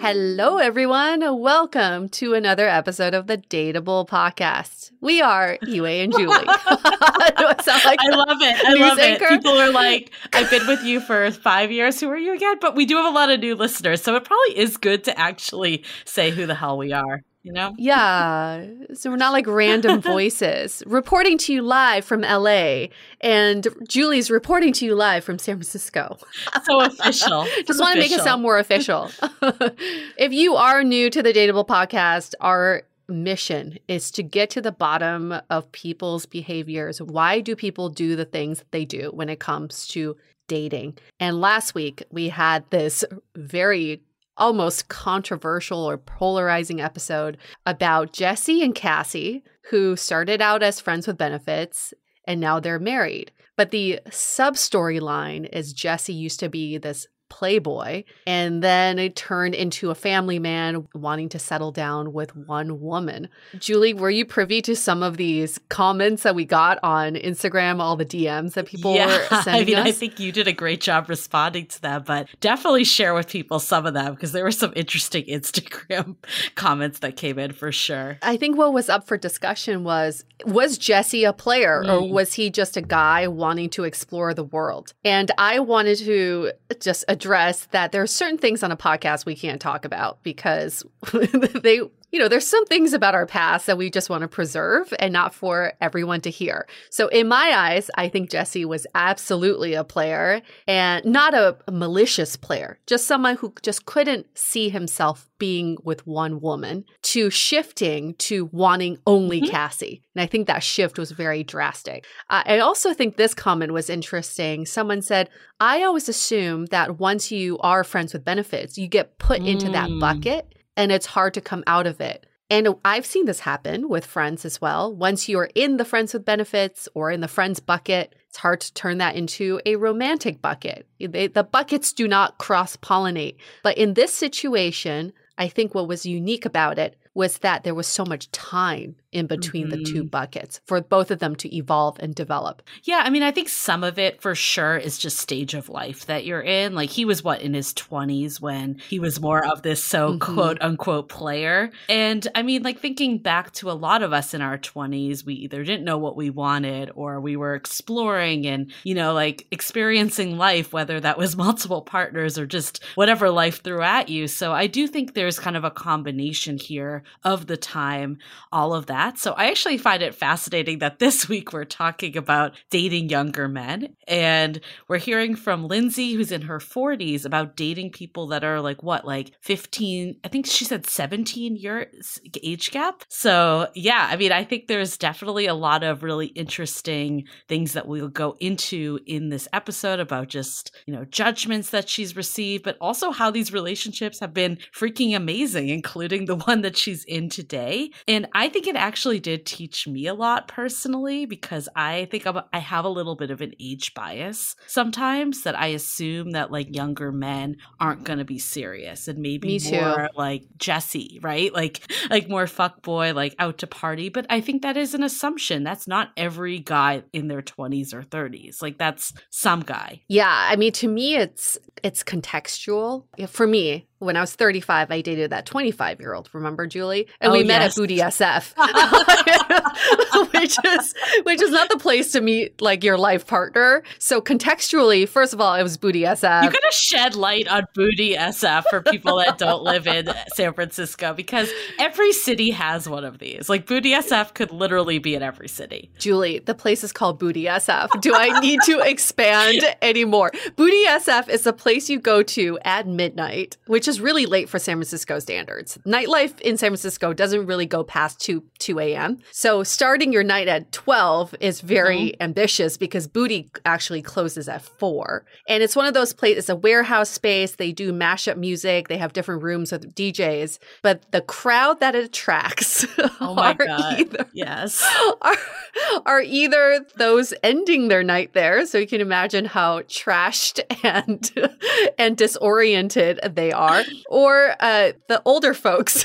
Hello, everyone. Welcome to another episode of the Dateable Podcast. We are Yue and Julie. like I love it. I love anchor? it. People are like, I've been with you for five years. Who are you again? But we do have a lot of new listeners. So it probably is good to actually say who the hell we are you know? Yeah. So we're not like random voices. reporting to you live from LA and Julie's reporting to you live from San Francisco. So official. Just want to make it sound more official. if you are new to the Dateable podcast, our mission is to get to the bottom of people's behaviors. Why do people do the things that they do when it comes to dating? And last week we had this very almost controversial or polarizing episode about Jesse and Cassie, who started out as friends with benefits and now they're married. But the sub storyline is Jesse used to be this playboy and then it turned into a family man wanting to settle down with one woman. Julie, were you privy to some of these comments that we got on Instagram, all the DMs that people yeah, were sending I mean, us? I think you did a great job responding to them, but definitely share with people some of them because there were some interesting Instagram comments that came in for sure. I think what was up for discussion was was Jesse a player mm. or was he just a guy wanting to explore the world? And I wanted to just address that there are certain things on a podcast we can't talk about because they you know, there's some things about our past that we just want to preserve and not for everyone to hear. So, in my eyes, I think Jesse was absolutely a player and not a malicious player, just someone who just couldn't see himself being with one woman to shifting to wanting only mm-hmm. Cassie. And I think that shift was very drastic. I also think this comment was interesting. Someone said, I always assume that once you are friends with benefits, you get put mm. into that mm. bucket and it's hard to come out of it. And I've seen this happen with friends as well. Once you're in the friends with benefits or in the friends bucket, it's hard to turn that into a romantic bucket. They, the buckets do not cross pollinate. But in this situation, I think what was unique about it was that there was so much time in between mm-hmm. the two mm-hmm. buckets for both of them to evolve and develop. Yeah, I mean, I think some of it for sure is just stage of life that you're in. Like he was what in his 20s when he was more of this so mm-hmm. quote unquote player. And I mean, like thinking back to a lot of us in our 20s, we either didn't know what we wanted or we were exploring and, you know, like experiencing life whether that was multiple partners or just whatever life threw at you. So I do think there's kind of a combination here of the time, all of that that. So I actually find it fascinating that this week we're talking about dating younger men. And we're hearing from Lindsey, who's in her 40s, about dating people that are like, what, like 15, I think she said 17 years age gap. So yeah, I mean, I think there's definitely a lot of really interesting things that we'll go into in this episode about just, you know, judgments that she's received, but also how these relationships have been freaking amazing, including the one that she's in today. And I think it actually actually did teach me a lot personally because I think I'm, I have a little bit of an age bias sometimes that I assume that like younger men aren't going to be serious and maybe more like Jesse, right? Like like more fuck boy, like out to party. But I think that is an assumption. That's not every guy in their 20s or 30s. Like that's some guy. Yeah, I mean to me it's it's contextual. For me, when I was 35, I dated that 25 year old. Remember, Julie? And oh, we met yes. at Booty SF, which is which is not the place to meet like your life partner. So contextually, first of all, it was Booty SF. You gotta shed light on Booty SF for people that don't live in San Francisco because every city has one of these. Like Booty SF could literally be in every city. Julie, the place is called Booty SF. Do I need to expand anymore? Booty SF is the place you go to at midnight, which is really late for San Francisco standards. Nightlife in San Francisco doesn't really go past 2 2 a.m. So starting your night at 12 is very mm-hmm. ambitious because Booty actually closes at 4. And it's one of those places, it's a warehouse space. They do mashup music. They have different rooms with DJs. But the crowd that it attracts oh my God. Either, yes. Are, are either those ending their night there. So you can imagine how trashed and and disoriented they are or uh, the older folks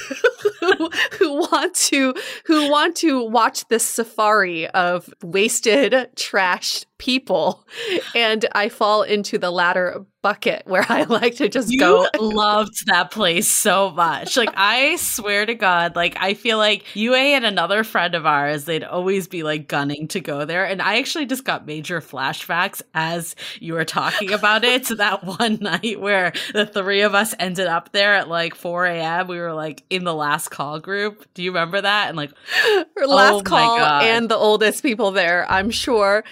who, who want to who want to watch this safari of wasted, trashed people, and I fall into the latter bucket where I like to just you go. loved that place so much. Like I swear to God, like I feel like Yue and another friend of ours, they'd always be like gunning to go there. And I actually just got major flashbacks as you were talking about it to that one night where the three of us ended up there at like 4 a.m. We were like in the last call group. Do you remember that? And like last oh call and the oldest people there, I'm sure.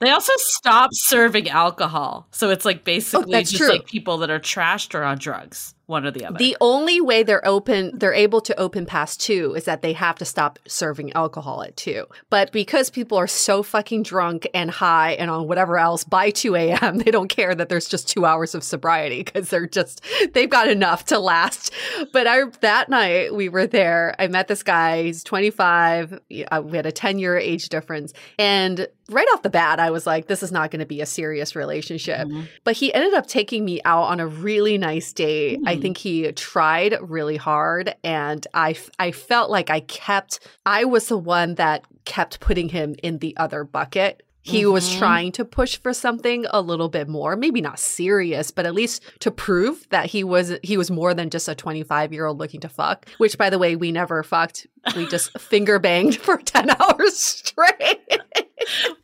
They also stopped serving alcohol. So it's like basically oh, just true. like people that are trashed or on drugs one or the other. The only way they're open, they're able to open past two is that they have to stop serving alcohol at two. But because people are so fucking drunk and high and on whatever else by 2 a.m., they don't care that there's just two hours of sobriety because they're just, they've got enough to last. But I, that night we were there. I met this guy. He's 25. Uh, we had a 10 year age difference. And right off the bat, I was like, this is not going to be a serious relationship. Mm-hmm. But he ended up taking me out on a really nice date. Mm-hmm. I think he tried really hard and I I felt like I kept I was the one that kept putting him in the other bucket he mm-hmm. was trying to push for something a little bit more, maybe not serious, but at least to prove that he was he was more than just a 25 year old looking to fuck. Which, by the way, we never fucked. We just finger banged for 10 hours straight.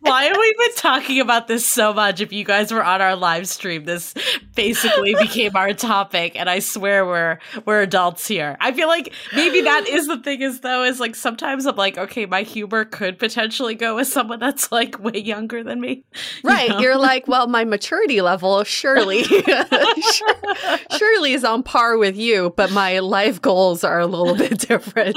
Why have we been talking about this so much? If you guys were on our live stream, this basically became our topic and i swear we're we're adults here i feel like maybe that is the thing is though is like sometimes i'm like okay my humor could potentially go with someone that's like way younger than me right you know? you're like well my maturity level surely surely is on par with you but my life goals are a little bit different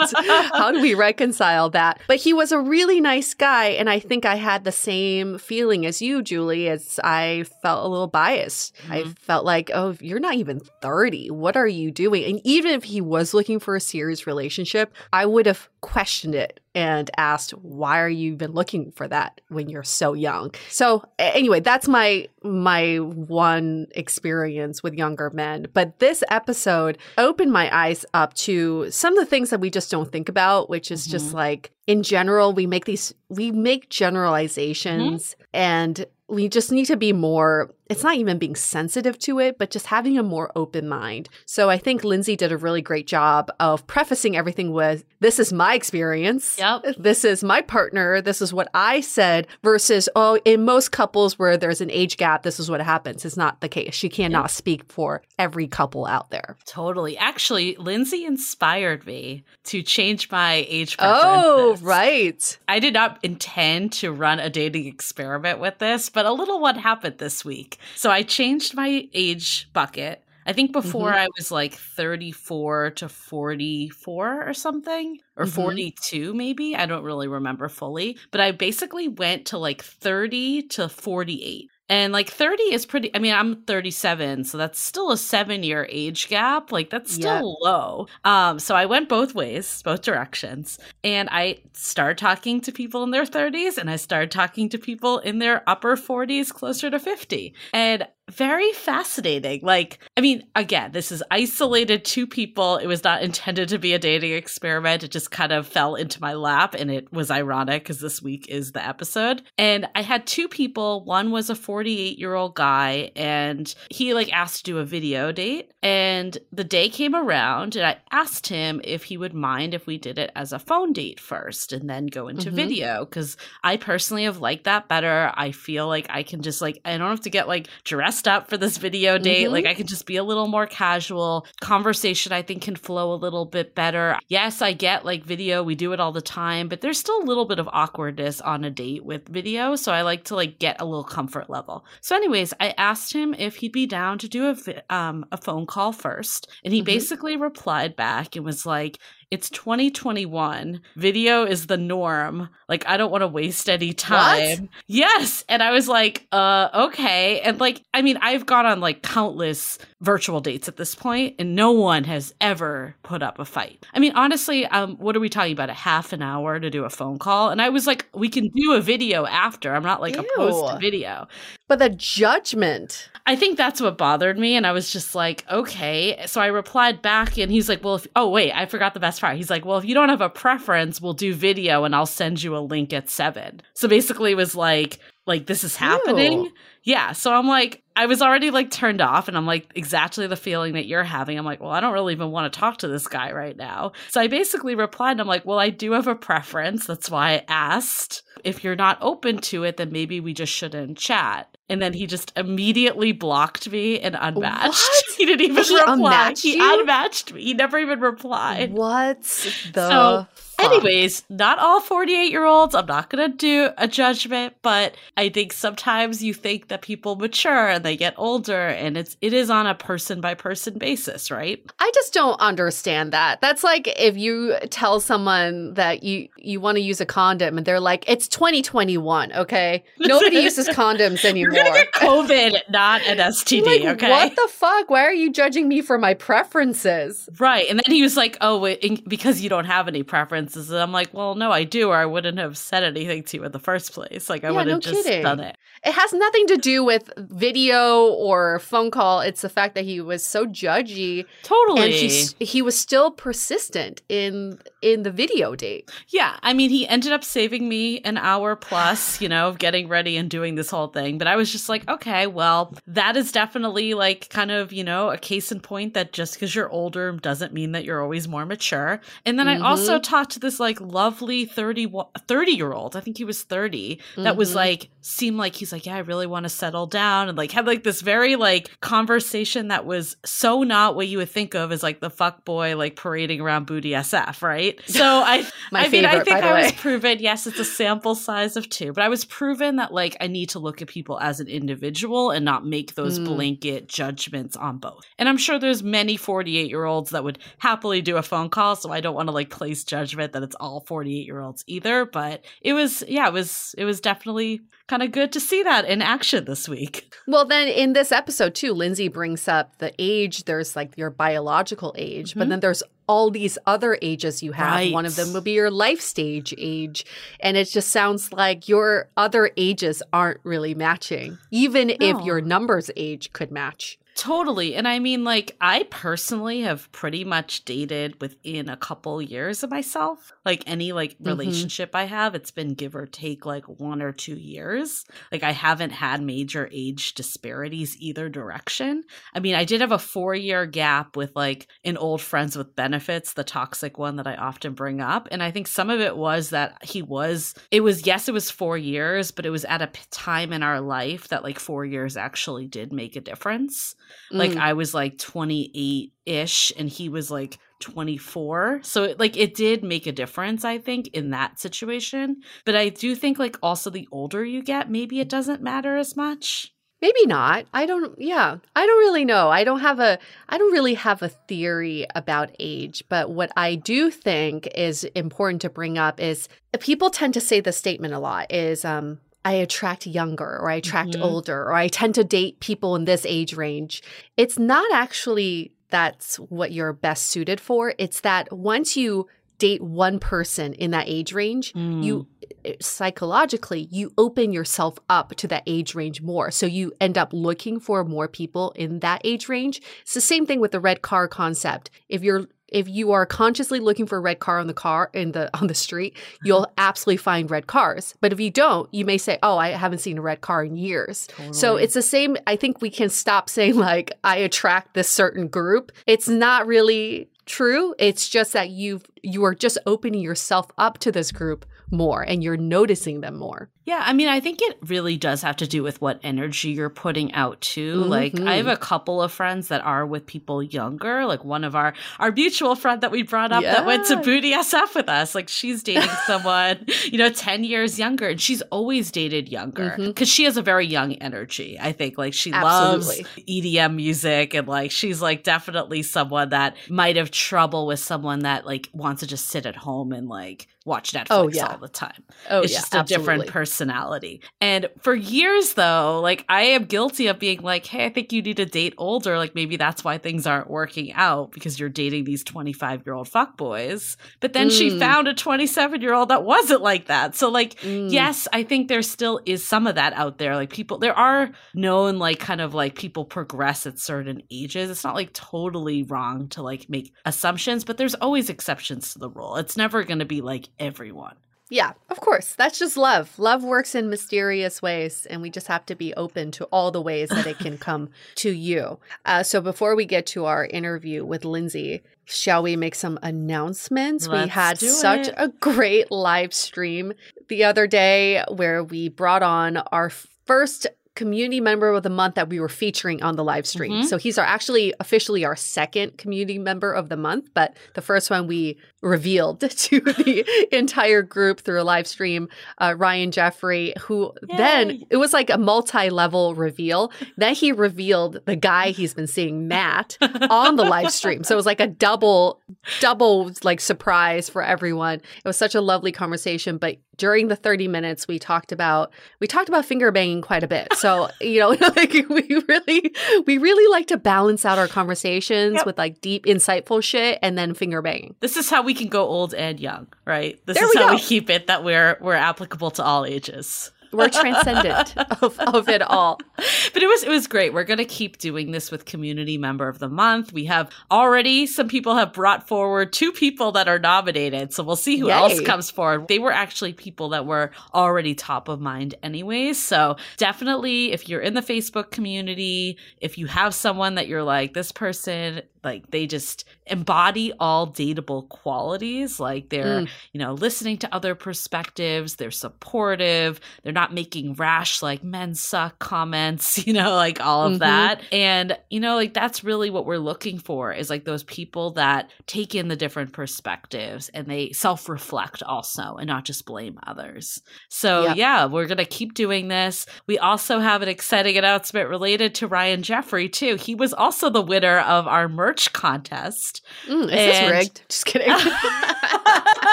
how do we reconcile that but he was a really nice guy and i think i had the same feeling as you julie as i felt a little biased mm-hmm. i felt like, oh, you're not even 30. What are you doing? And even if he was looking for a serious relationship, I would have questioned it and asked, why are you even looking for that when you're so young? So anyway, that's my my one experience with younger men. But this episode opened my eyes up to some of the things that we just don't think about, which is mm-hmm. just like in general, we make these we make generalizations mm-hmm. and we just need to be more it's not even being sensitive to it but just having a more open mind. So i think lindsey did a really great job of prefacing everything with this is my experience. Yep. This is my partner. This is what i said versus oh in most couples where there's an age gap this is what happens. It's not the case. She cannot yep. speak for every couple out there. Totally. Actually lindsey inspired me to change my age preference. oh right. I did not intend to run a dating experiment with this but a little what happened this week. So I changed my age bucket. I think before mm-hmm. I was like 34 to 44 or something, or mm-hmm. 42 maybe. I don't really remember fully. But I basically went to like 30 to 48. And like 30 is pretty, I mean, I'm 37, so that's still a seven year age gap. Like that's still yep. low. Um, so I went both ways, both directions. And I started talking to people in their 30s and I started talking to people in their upper 40s, closer to 50. And very fascinating. Like, I mean, again, this is isolated two people. It was not intended to be a dating experiment. It just kind of fell into my lap and it was ironic because this week is the episode. And I had two people. One was a 48 year old guy and he like asked to do a video date. And the day came around and I asked him if he would mind if we did it as a phone date first and then go into mm-hmm. video because I personally have liked that better. I feel like I can just like, I don't have to get like dressed dressed up for this video date. Mm-hmm. Like I can just be a little more casual. Conversation I think can flow a little bit better. Yes, I get like video, we do it all the time, but there's still a little bit of awkwardness on a date with video, so I like to like get a little comfort level. So anyways, I asked him if he'd be down to do a um a phone call first, and he mm-hmm. basically replied back and was like, it's 2021. Video is the norm. Like, I don't want to waste any time. What? Yes. And I was like, uh, okay. And like, I mean, I've gone on like countless virtual dates at this point, and no one has ever put up a fight. I mean, honestly, um, what are we talking about? A half an hour to do a phone call? And I was like, we can do a video after. I'm not like Ew. opposed to video. But the judgment. I think that's what bothered me. And I was just like, okay. So I replied back, and he's like, well, if, oh, wait, I forgot the best part. He's like, well, if you don't have a preference, we'll do video and I'll send you a link at seven. So basically, it was like, like this is happening. Ew. Yeah. So I'm like, I was already like turned off and I'm like exactly the feeling that you're having. I'm like, well, I don't really even want to talk to this guy right now. So I basically replied, I'm like, well, I do have a preference. That's why I asked. If you're not open to it, then maybe we just shouldn't chat. And then he just immediately blocked me and unmatched. What? He didn't even he reply. He unmatched me. He never even replied. What the so, Anyways, not all 48 year olds. I'm not going to do a judgment, but I think sometimes you think that people mature and they get older and it's it is on a person by person basis, right? I just don't understand that. That's like if you tell someone that you you want to use a condom and they're like, "It's 2021, okay? Nobody uses condoms anymore." Gonna get COVID, not an STD, like, okay? What the fuck? Why are you judging me for my preferences? Right. And then he was like, "Oh, wait, because you don't have any preferences and I'm like, well, no, I do, or I wouldn't have said anything to you in the first place. Like, I yeah, would have no just kidding. done it. It has nothing to do with video or phone call. It's the fact that he was so judgy. Totally. And he, he was still persistent in in the video date. Yeah. I mean, he ended up saving me an hour plus, you know, of getting ready and doing this whole thing. But I was just like, okay, well, that is definitely like kind of, you know, a case in point that just because you're older doesn't mean that you're always more mature. And then mm-hmm. I also talked to this like lovely 30 30 year old. I think he was 30 that mm-hmm. was like seemed like he's like, "Yeah, I really want to settle down." And like had like this very like conversation that was so not what you would think of as like the fuck boy like parading around booty SF, right? So I I favorite, mean, I think I was proven, yes, it's a sample size of 2, but I was proven that like I need to look at people as an individual and not make those mm. blanket judgments on both. And I'm sure there's many 48 year olds that would happily do a phone call. So I don't want to like place judgment that it's all 48 year olds either. But it was, yeah, it was, it was definitely kind of good to see that in action this week. Well, then in this episode too, Lindsey brings up the age. There's like your biological age, mm-hmm. but then there's all these other ages you have. Right. One of them would be your life stage age. And it just sounds like your other ages aren't really matching, even no. if your numbers age could match. Totally. And I mean, like, I personally have pretty much dated within a couple years of myself. Like, any like mm-hmm. relationship mm-hmm. I have, it's been give or take like one or two years. Like, I haven't had major age disparities either direction. I mean, I did have a four year gap with like an old friends with benefits, the toxic one that I often bring up. And I think some of it was that he was, it was, yes, it was four years, but it was at a time in our life that like four years actually did make a difference. Like mm. I was like 28 ish and he was like 24. So it, like it did make a difference I think in that situation. But I do think like also the older you get, maybe it doesn't matter as much. Maybe not. I don't yeah. I don't really know. I don't have a I don't really have a theory about age, but what I do think is important to bring up is people tend to say the statement a lot is um I attract younger or I attract mm-hmm. older or I tend to date people in this age range. It's not actually that's what you're best suited for. It's that once you date one person in that age range, mm. you eh, psychologically you open yourself up to that age range more. So you end up looking for more people in that age range. It's the same thing with the red car concept. If you're if you are consciously looking for a red car on the car in the on the street, you'll mm-hmm. absolutely find red cars. But if you don't, you may say, "Oh, I haven't seen a red car in years." Totally. So it's the same. I think we can stop saying like I attract this certain group. It's not really true. It's just that you've you are just opening yourself up to this group more and you're noticing them more. Yeah, I mean, I think it really does have to do with what energy you're putting out too. Mm-hmm. Like I have a couple of friends that are with people younger, like one of our our mutual friend that we brought up yeah. that went to Booty SF with us. Like she's dating someone, you know, 10 years younger and she's always dated younger mm-hmm. cuz she has a very young energy. I think like she Absolutely. loves EDM music and like she's like definitely someone that might have trouble with someone that like wants to just sit at home and like watch Netflix oh, yeah. all the time. Oh, it's yeah, just a absolutely. different personality. And for years though, like I am guilty of being like, hey, I think you need to date older. Like maybe that's why things aren't working out because you're dating these 25 year old fuckboys. But then mm. she found a 27 year old that wasn't like that. So like, mm. yes, I think there still is some of that out there. Like people, there are known like kind of like people progress at certain ages. It's not like totally wrong to like make assumptions, but there's always exceptions to the rule. It's never going to be like everyone. Yeah, of course. That's just love. Love works in mysterious ways, and we just have to be open to all the ways that it can come to you. Uh, so, before we get to our interview with Lindsey, shall we make some announcements? Let's we had such it. a great live stream the other day where we brought on our first community member of the month that we were featuring on the live stream. Mm-hmm. So he's our actually officially our second community member of the month, but the first one we revealed to the entire group through a live stream. Uh, Ryan Jeffrey, who Yay. then it was like a multi-level reveal. Then he revealed the guy he's been seeing, Matt, on the live stream. So it was like a double, double like surprise for everyone. It was such a lovely conversation, but during the 30 minutes we talked about we talked about finger banging quite a bit so you know like we really we really like to balance out our conversations yep. with like deep insightful shit and then finger banging this is how we can go old and young right this there is how go. we keep it that we're we're applicable to all ages We're transcendent of, of it all. But it was it was great. We're gonna keep doing this with community member of the month. We have already some people have brought forward two people that are nominated. So we'll see who Yay. else comes forward. They were actually people that were already top of mind anyways. So definitely if you're in the Facebook community, if you have someone that you're like, this person like they just embody all dateable qualities like they're Mm. you know listening to other perspectives they're supportive they're not making rash like men suck comments you know like all of Mhm. that and you know like that's really what we're looking for is like those people that take in the different perspectives and they self-reflect also and not just blame others so Yep. yeah we're gonna keep doing this we also have an exciting announcement related to ryan jeffrey too he was also the winner of our merch contest Mm, is this rigged? Just kidding.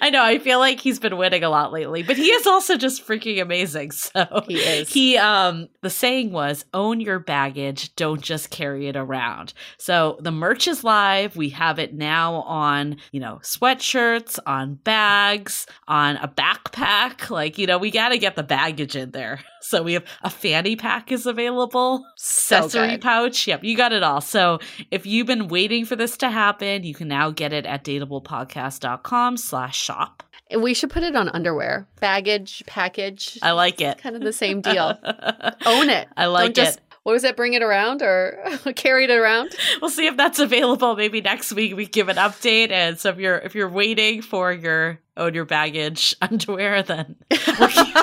I know. I feel like he's been winning a lot lately, but he is also just freaking amazing. So He is. He um the saying was own your baggage, don't just carry it around. So the merch is live. We have it now on, you know, sweatshirts, on bags, on a backpack. Like, you know, we got to get the baggage in there. So we have a fanny pack is available, So accessory good. pouch. Yep, you got it all. So if you've been waiting for this to happen, you can now get it at dateablepodcast.com slash shop. we should put it on underwear, baggage, package. I like it. kind of the same deal. Own it. I like Don't just, it. What was it? Bring it around or carry it around? We'll see if that's available. Maybe next week we give an update. And so if you're if you're waiting for your own your baggage underwear, then we'll keep,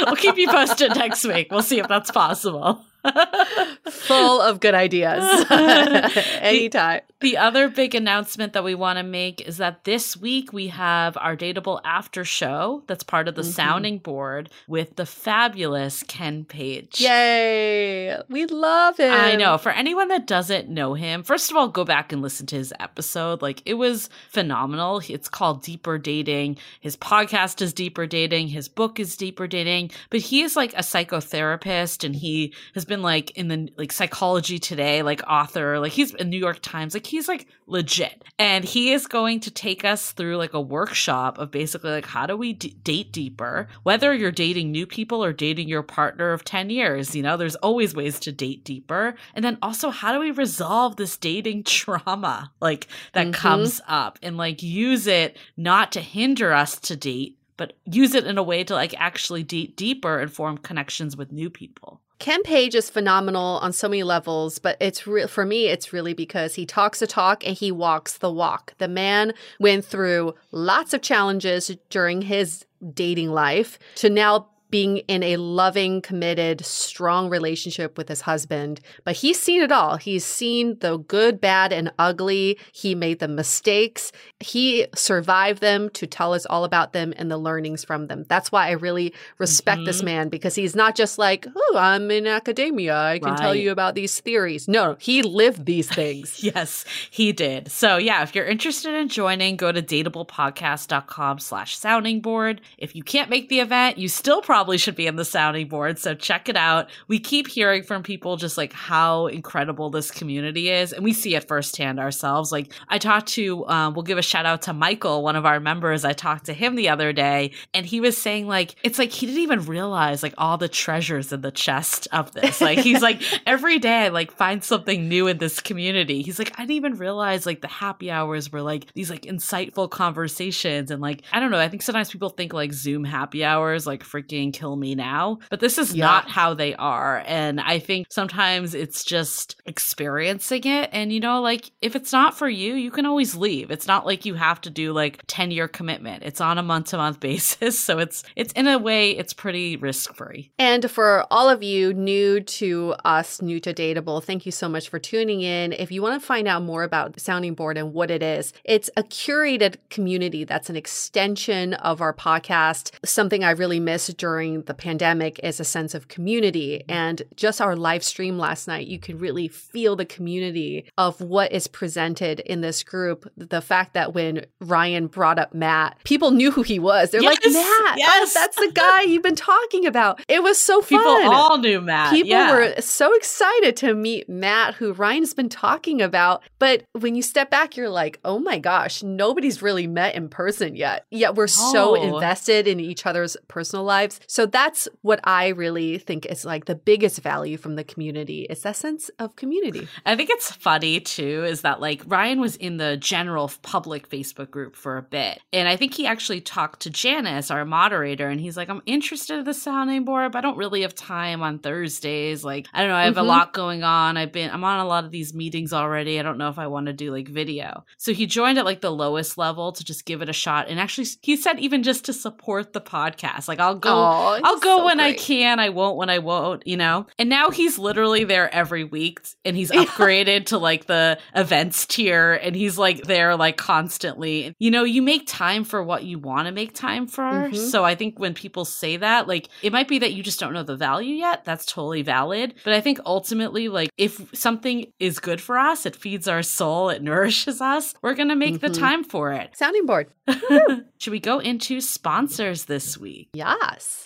we'll keep you posted next week. We'll see if that's possible. Full of good ideas. Anytime. The other big announcement that we want to make is that this week we have our Dateable After Show that's part of the Mhm. sounding board with the fabulous Ken Page. Yay. We love it. I know. For anyone that doesn't know him, first of all, go back and listen to his episode. Like, it was phenomenal. It's called Deeper Dating. His podcast is Deeper Dating. His book is Deeper Dating. But he is like a psychotherapist and he has been like in the like psychology today, like author. Like, he's in New York Times. Like, he's like legit. And he is going to take us through like a workshop of basically like, how do we d- date deeper? Whether you're dating new people or dating your partner of 10 years, you know, there's always ways to date deeper. And then also, how do we resolve this dating trauma like that Mhm. comes up and like use it not to hinder us to date, but use it in a way to like actually date deeper and form connections with new people. Ken Page is phenomenal on so many levels, but it's real for me. It's really because he talks the talk and he walks the walk. The man went through lots of challenges during his dating life to now being in a loving, committed, strong relationship with his husband. But he's seen it all. He's seen the good, bad, and ugly. He made the mistakes. He survived them to tell us all about them and the learnings from them. That's why I really respect this Mhm. man because he's not just like, oh, I'm in academia. I can tell you about these theories. No, he lived these things. Yes, he did. So yeah, if you're interested in joining, go to dateablepodcast.com slash sounding board. If you can't make the event, you still probably should be in the sounding board. So check it out. We keep hearing from people just like how incredible this community is. And we see it firsthand ourselves. Like I talked to, um, we'll give a shout out to Michael, one of our members. I talked to him the other day and he was saying like, it's like he didn't even realize like all the treasures in the chest of this. Like he's like, every day I like find something new in this community. He's like, I didn't even realize like the happy hours were like these like insightful conversations. And like, I don't know. I think sometimes people think like Zoom happy hours, like freaking kill me now, but this is Yeah. not how they are. And I think sometimes it's just experiencing it. And you know, like if it's not for you, you can always leave. It's not like you have to do like 10 year commitment. It's on a month to month basis. So it's, it's in a way, it's pretty risk free. And for all of you new to us, new to Dateable, thank you so much for tuning in. If you want to find out more about Sounding Board and what it is, it's a curated community that's an extension of our podcast. Something I really missed during the pandemic is a sense of community. And just our live stream last night, you can really feel the community of what is presented in this group. The fact that when Ryan brought up Matt, people knew who he was. They're like, Matt, oh, yes. oh, that's the guy you've been talking about. It was so fun. People all knew Matt. People yeah. were so excited to meet Matt, who Ryan's been talking about. But when you step back, you're like, oh my gosh, nobody's really met in person yet. Yet we're so Oh. invested in each other's personal lives. So that's what I really think is like the biggest value from the community. It's that sense of community. I think it's funny too, is that like Ryan was in the general public Facebook group for a bit. And I think he actually talked to Janice, our moderator, and he's like, I'm interested in the sounding board, but I don't really have time on Thursdays. Like, I don't know, I have mm-hmm. a lot going on. I've been I'm on a lot of these meetings already. I don't know if I want to do like video. So he joined at like the lowest level to just give it a shot. And actually he said even just to support the podcast. Like I'll go Aww, I'll go so when great. I can. I won't when I won't, you know? And now he's literally there every week and he's upgraded to like the events tier and he's like there like constantly. You know, you make time for what you want to make time for. Mm-hmm. So I think when people say that, like it might be that you just don't know the value yet. That's totally valid. But I think ultimately, like if something is good for us, it feeds our soul, it nourishes us, we're going to make mm-hmm. the time for it. Sounding board. Should we go into sponsors this week? Yes.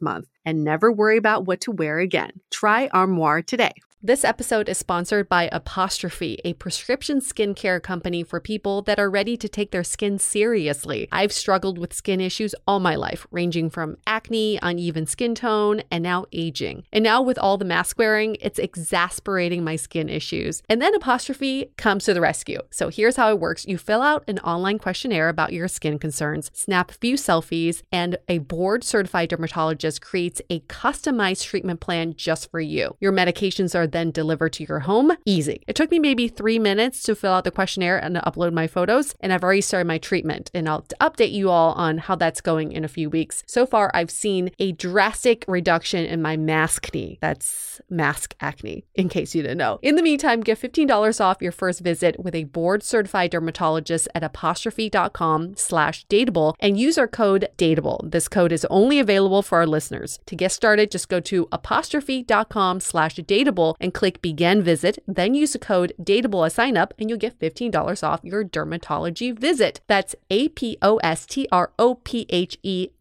month and never worry about what to wear again. Try Armoire today. This episode is sponsored by Apostrophe, a prescription skincare company for people that are ready to take their skin seriously. I've struggled with skin issues all my life, ranging from acne, uneven skin tone, and now aging. And now with all the mask wearing, it's exasperating my skin issues. And then Apostrophe comes to the rescue. So here's how it works you fill out an online questionnaire about your skin concerns, snap a few selfies, and a board certified dermatologist creates a customized treatment plan just for you. Your medications are then delivered to your home. Easy. It took me maybe three minutes to fill out the questionnaire and upload my photos, and I've already started my treatment. And I'll update you all on how that's going in a few weeks. So far, I've seen a drastic reduction in my maskne. That's mask acne, in case you didn't know. In the meantime, get $15 off your first visit with a board certified dermatologist at apostrophe.com slash dateable and use our code dateable. This code is only available for our listeners. To get started, just go to apostrophe.com slash dateable and click begin visit, then use the code DATEABLE as sign up and you'll get $15 off your dermatology visit. That's A-P-O-S-T-R-O-P-H-E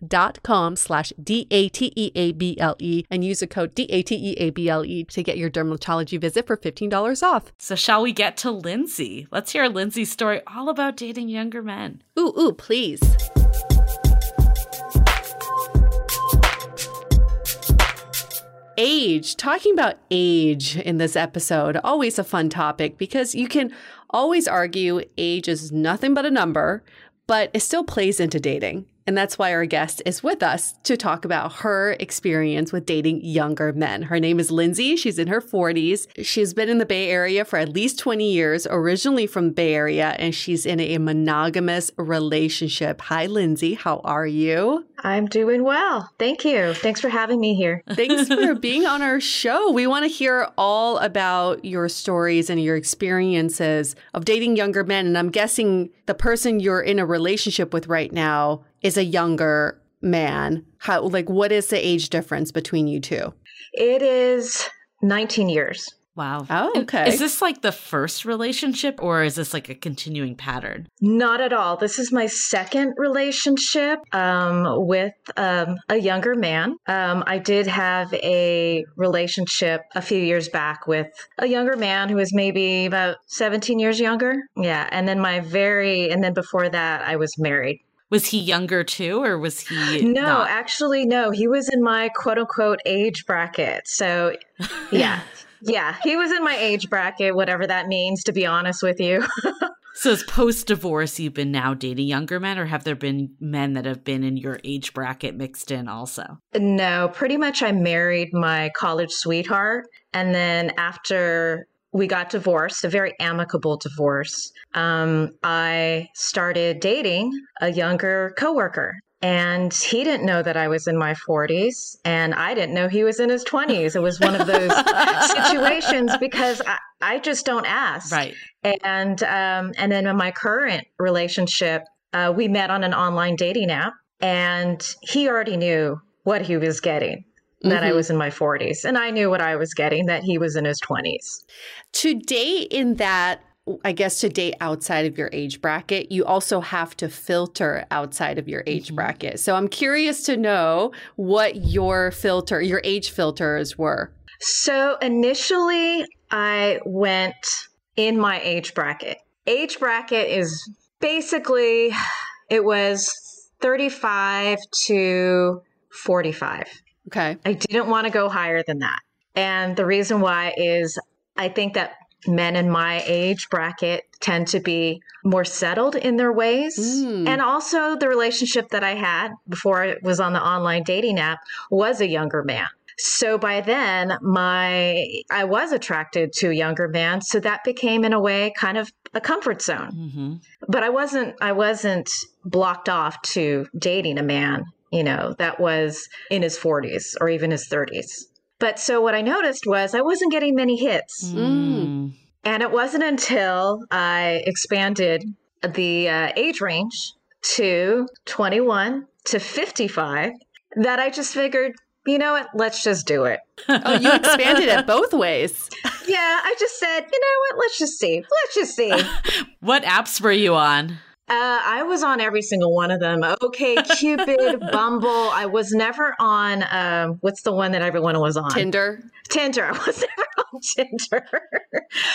dot com slash D-A-T-E-A-B-L-E and use the code D-A-T-E-A-B-L-E to get your dermatology visit for $15 off. So shall we get to Lindsey? Let's hear Lindsey's story all about dating younger men. Ooh, ooh, please. Age, talking about age in this episode, always a fun topic because you can always argue age is nothing but a number, but it still plays into dating. And that's why our guest is with us to talk about her experience with dating younger men. Her name is Lindsey. She's in her 40s. She's been in the Bay Area for at least 20 years, originally from the Bay Area, and she's in a monogamous relationship. Hi, Lindsey. How are you? I'm doing well. Thank you. Thanks for having me here. Thanks for being on our show. We want to hear all about your stories and your experiences of dating younger men. And I'm guessing the person you're in a relationship with right now is a younger man. How like what is the age difference between you two? It is 19 years. Wow. Oh, okay. Is this like the first relationship or is this like a continuing pattern? Not at all. This is my second relationship um, with um, a younger man. Um, I did have a relationship a few years back with a younger man who was maybe about 17 years younger. Yeah. And then my very, and then before that, I was married. Was he younger too, or was he? No, not? actually, no. He was in my quote unquote age bracket. So, yeah. yeah, he was in my age bracket, whatever that means, to be honest with you. so, as post divorce, you've been now dating younger men, or have there been men that have been in your age bracket mixed in also? No, pretty much I married my college sweetheart. And then after we got divorced, a very amicable divorce. Um, I started dating a younger coworker. And he didn't know that I was in my 40s, and I didn't know he was in his 20s. It was one of those situations because I, I, just don't ask. Right. And um, and then in my current relationship, uh, we met on an online dating app, and he already knew what he was getting that mm-hmm. I was in my 40s. And I knew what I was getting, that he was in his 20s. To date in that, I guess to date outside of your age bracket, you also have to filter outside of your age mm-hmm. bracket. So I'm curious to know what your filter, your age filters were. So initially, I went in my age bracket. Age bracket is basically, it was 35 to 45. Okay. I didn't want to go higher than that. And the reason why is I think that men in my age bracket tend to be more settled in their ways. Mm. And also, the relationship that I had before I was on the online dating app was a younger man. So by then, my I was attracted to a younger man, so that became in a way kind of a comfort zone. Mm-hmm. But I wasn't I wasn't blocked off to dating a man you know, that was in his 40s or even his 30s. But so what I noticed was I wasn't getting many hits. Mm. And it wasn't until I expanded the uh, age range to 21 to 55 that I just figured, you know what, let's just do it. oh, you expanded it both ways. Yeah, I just said, you know what, let's just see. Let's just see. what apps were you on? Uh, I was on every single one of them. Okay, Cupid, Bumble. I was never on. Um, what's the one that everyone was on? Tinder. Tinder. I was never on Tinder.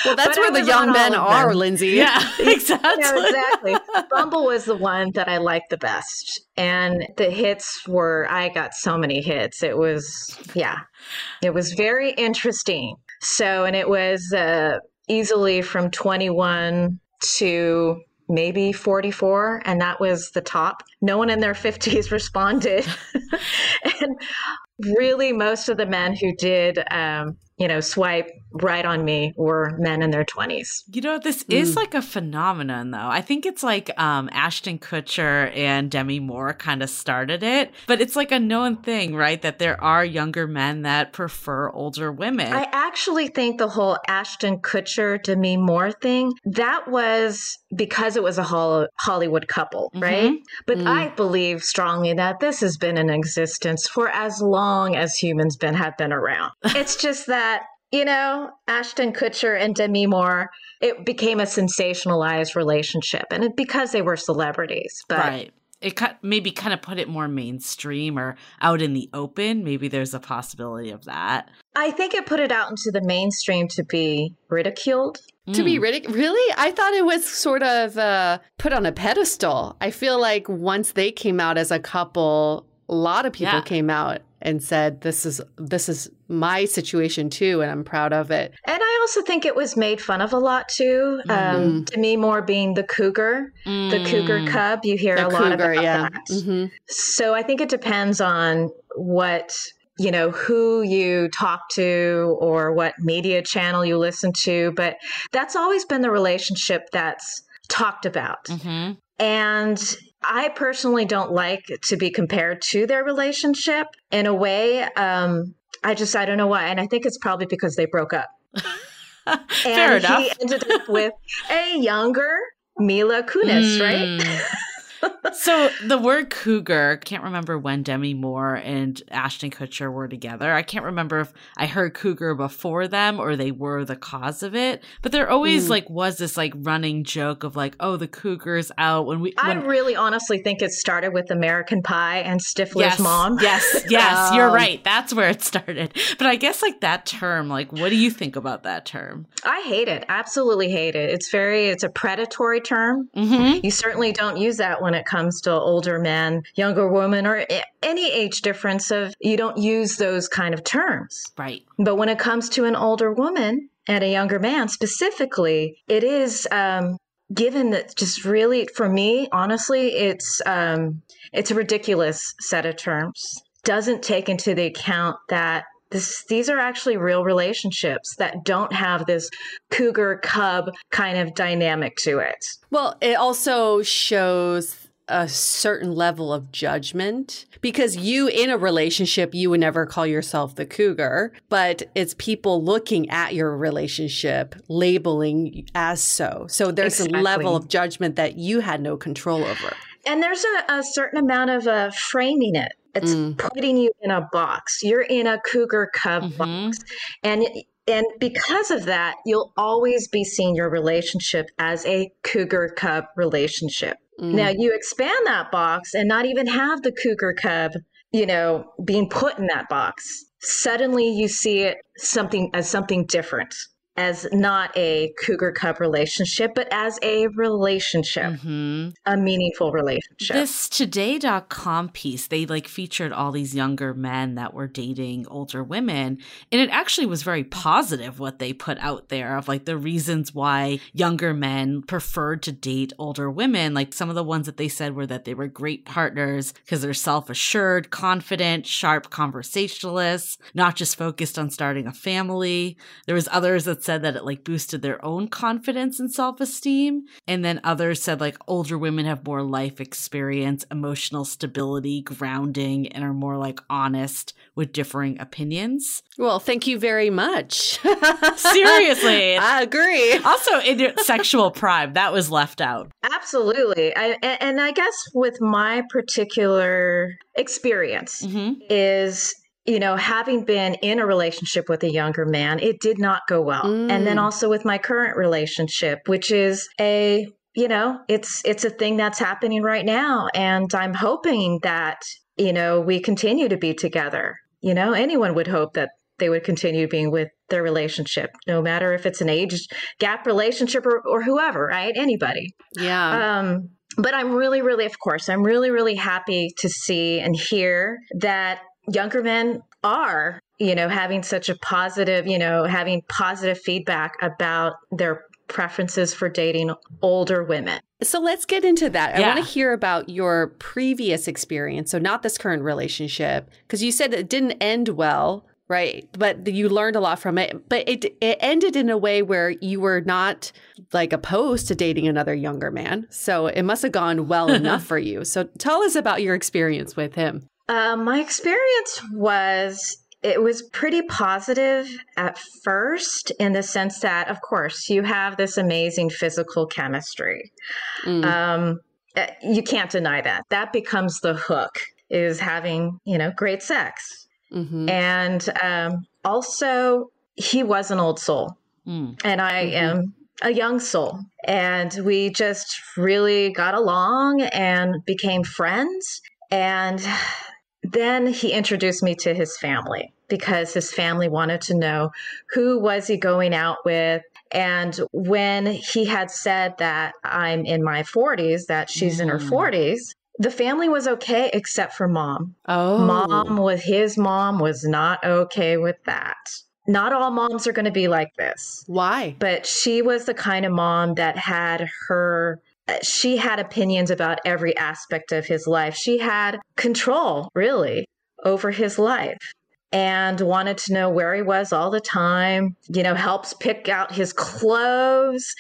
Well, that's but where the young men are, Lindsey. Yeah, exactly. yeah, exactly. Bumble was the one that I liked the best, and the hits were. I got so many hits. It was, yeah, it was very interesting. So, and it was uh, easily from twenty one to maybe 44 and that was the top. No one in their 50s responded. And really most of the men who did um, you know, swipe right on me were men in their 20s. You know, this mm. is like a phenomenon, though. I think it's like um, Ashton Kutcher and Demi Moore kind of started it, but it's like a known thing, right? That there are younger men that prefer older women. I actually think the whole Ashton Kutcher, Demi Moore thing, that was because it was a Hollywood couple, mm-hmm. right? But mm. I believe strongly that this has been in existence for as long as humans been have been around. It's just that that, you know, Ashton Kutcher and Demi Moore, it became a sensationalized relationship. And it, because they were celebrities. But right it maybe kind of put it more mainstream or out in the open. Maybe there's a possibility of that. I think it put it out into the mainstream to be ridiculed. Mm. To be mm. ridiculed? Really? I thought it was sort of uh, put on a pedestal. I feel like once they came out as a couple, a lot of people yeah. came out and said this is this is my situation too, and I'm proud of it. And I also think it was made fun of a lot too. Um, Mm. to me, more being the cougar, the cougar Mm. cub. You hear The a lot cougar, about yeah. that. hmm So I think it depends on what you know who you talk to or what media channel you listen to but that's always been the relationship that's talked about Mhm. and i personally don't like to be compared to their relationship in a way um i just i don't know why and i think it's probably because they broke up Fair and enough. he ended up with a younger mila kunis right Mm. So the word cougar, can't remember when Demi Moore and Ashton Kutcher were together. I can't remember if I heard cougar before them or they were the cause of it. But there always Mm. like was this like running joke of like, oh, the cougar's out when we. I really honestly think it started with American Pie and Stifler's yes, mom. yes, yes, you're Um, right. That's where it started. But I guess like that term, like, what do you think about that term? I hate it. Absolutely hate it. It's very it's a predatory term. Mm-hmm. You certainly don't use that when it comes to older men, younger women or any age difference of you don't use those kind of terms. Right. But when it comes to an older woman and a younger man specifically, it is um given that just really for me honestly it's um it's a ridiculous set of terms doesn't take into the account that this, these are actually real relationships that don't have this cougar cub kind of dynamic to it. Well, it also shows a certain level of judgment because you in a relationship you would never call yourself the cougar but it's people looking at your relationship labeling as so so there's Exactly. a level of judgment that you had no control over And there's a, a certain amount of uh, framing it. It's Mm. putting you in a box. You're in a cougar cub Mhm. box, and and because of that, you'll always be seeing your relationship as a cougar cub relationship. Mm. Now you expand that box and not even have the cougar cub, you know, being put in that box. Suddenly you see it something as something different, as not a cougar cub relationship, but as a relationship, Mm-hmm. a meaningful relationship. This today.com piece, they like featured all these younger men that were dating older women. And it actually was very positive what they put out there of like the reasons why younger men preferred to date older women. Like some of the ones that they said were that they were great partners because they're self assured, confident, sharp conversationalists, not just focused on starting a family. There was others that said that it like boosted their own confidence and self-esteem. And then others said like older women have more life experience emotional stability grounding and are more like honest with differing opinions. Well thank you very much. Seriously. i agree. Also in your sexual pride that was left out. Absolutely. I, a- and I guess with my particular experience hmm is, you know, having been in a relationship with a younger man, it did not go well. And then Mm. also with my current relationship, which is a you know, it's it's a thing that's happening right now and I'm hoping that, you know, we continue to be together. You know, anyone would hope that they would continue being with their relationship, no matter if it's an age gap relationship or, or whoever, right? Anybody. yeah Um, but I'm really, really, of course, I'm really, really happy to see and hear that younger men are, you know, having such a positive, you know, having positive feedback about their preferences for dating older women. So let's get into that. I want to hear about your previous experience. So, not this current relationship, because you said it didn't end well, right? But you learned a lot from it. But it it ended in a way where you were not like opposed to dating another younger man. So it must have gone well enough for you. So tell us about your experience with him. Uh, my experience was it was pretty positive at first in the sense that, of course, you have this amazing physical chemistry. Mm. Um, uh, you can't deny that. That becomes the hook is having, you know, great sex. Mhm. And um, also, he was an old soul, Mm. and I Mhm. am a young soul. And we just really got along and became friends. And then he introduced me to his family because his family wanted to know who was he going out with and when he had said that i'm in my 40s that she's in her Mm. 40s the family was okay except for mom. Oh. Mom with his mom was not okay with that. Not all moms are going to be like this. Why? But she was the kind of mom that had her she had opinions about every aspect of his life. She had control, really, over his life and wanted to know where he was all the time, you know, helps pick out his clothes,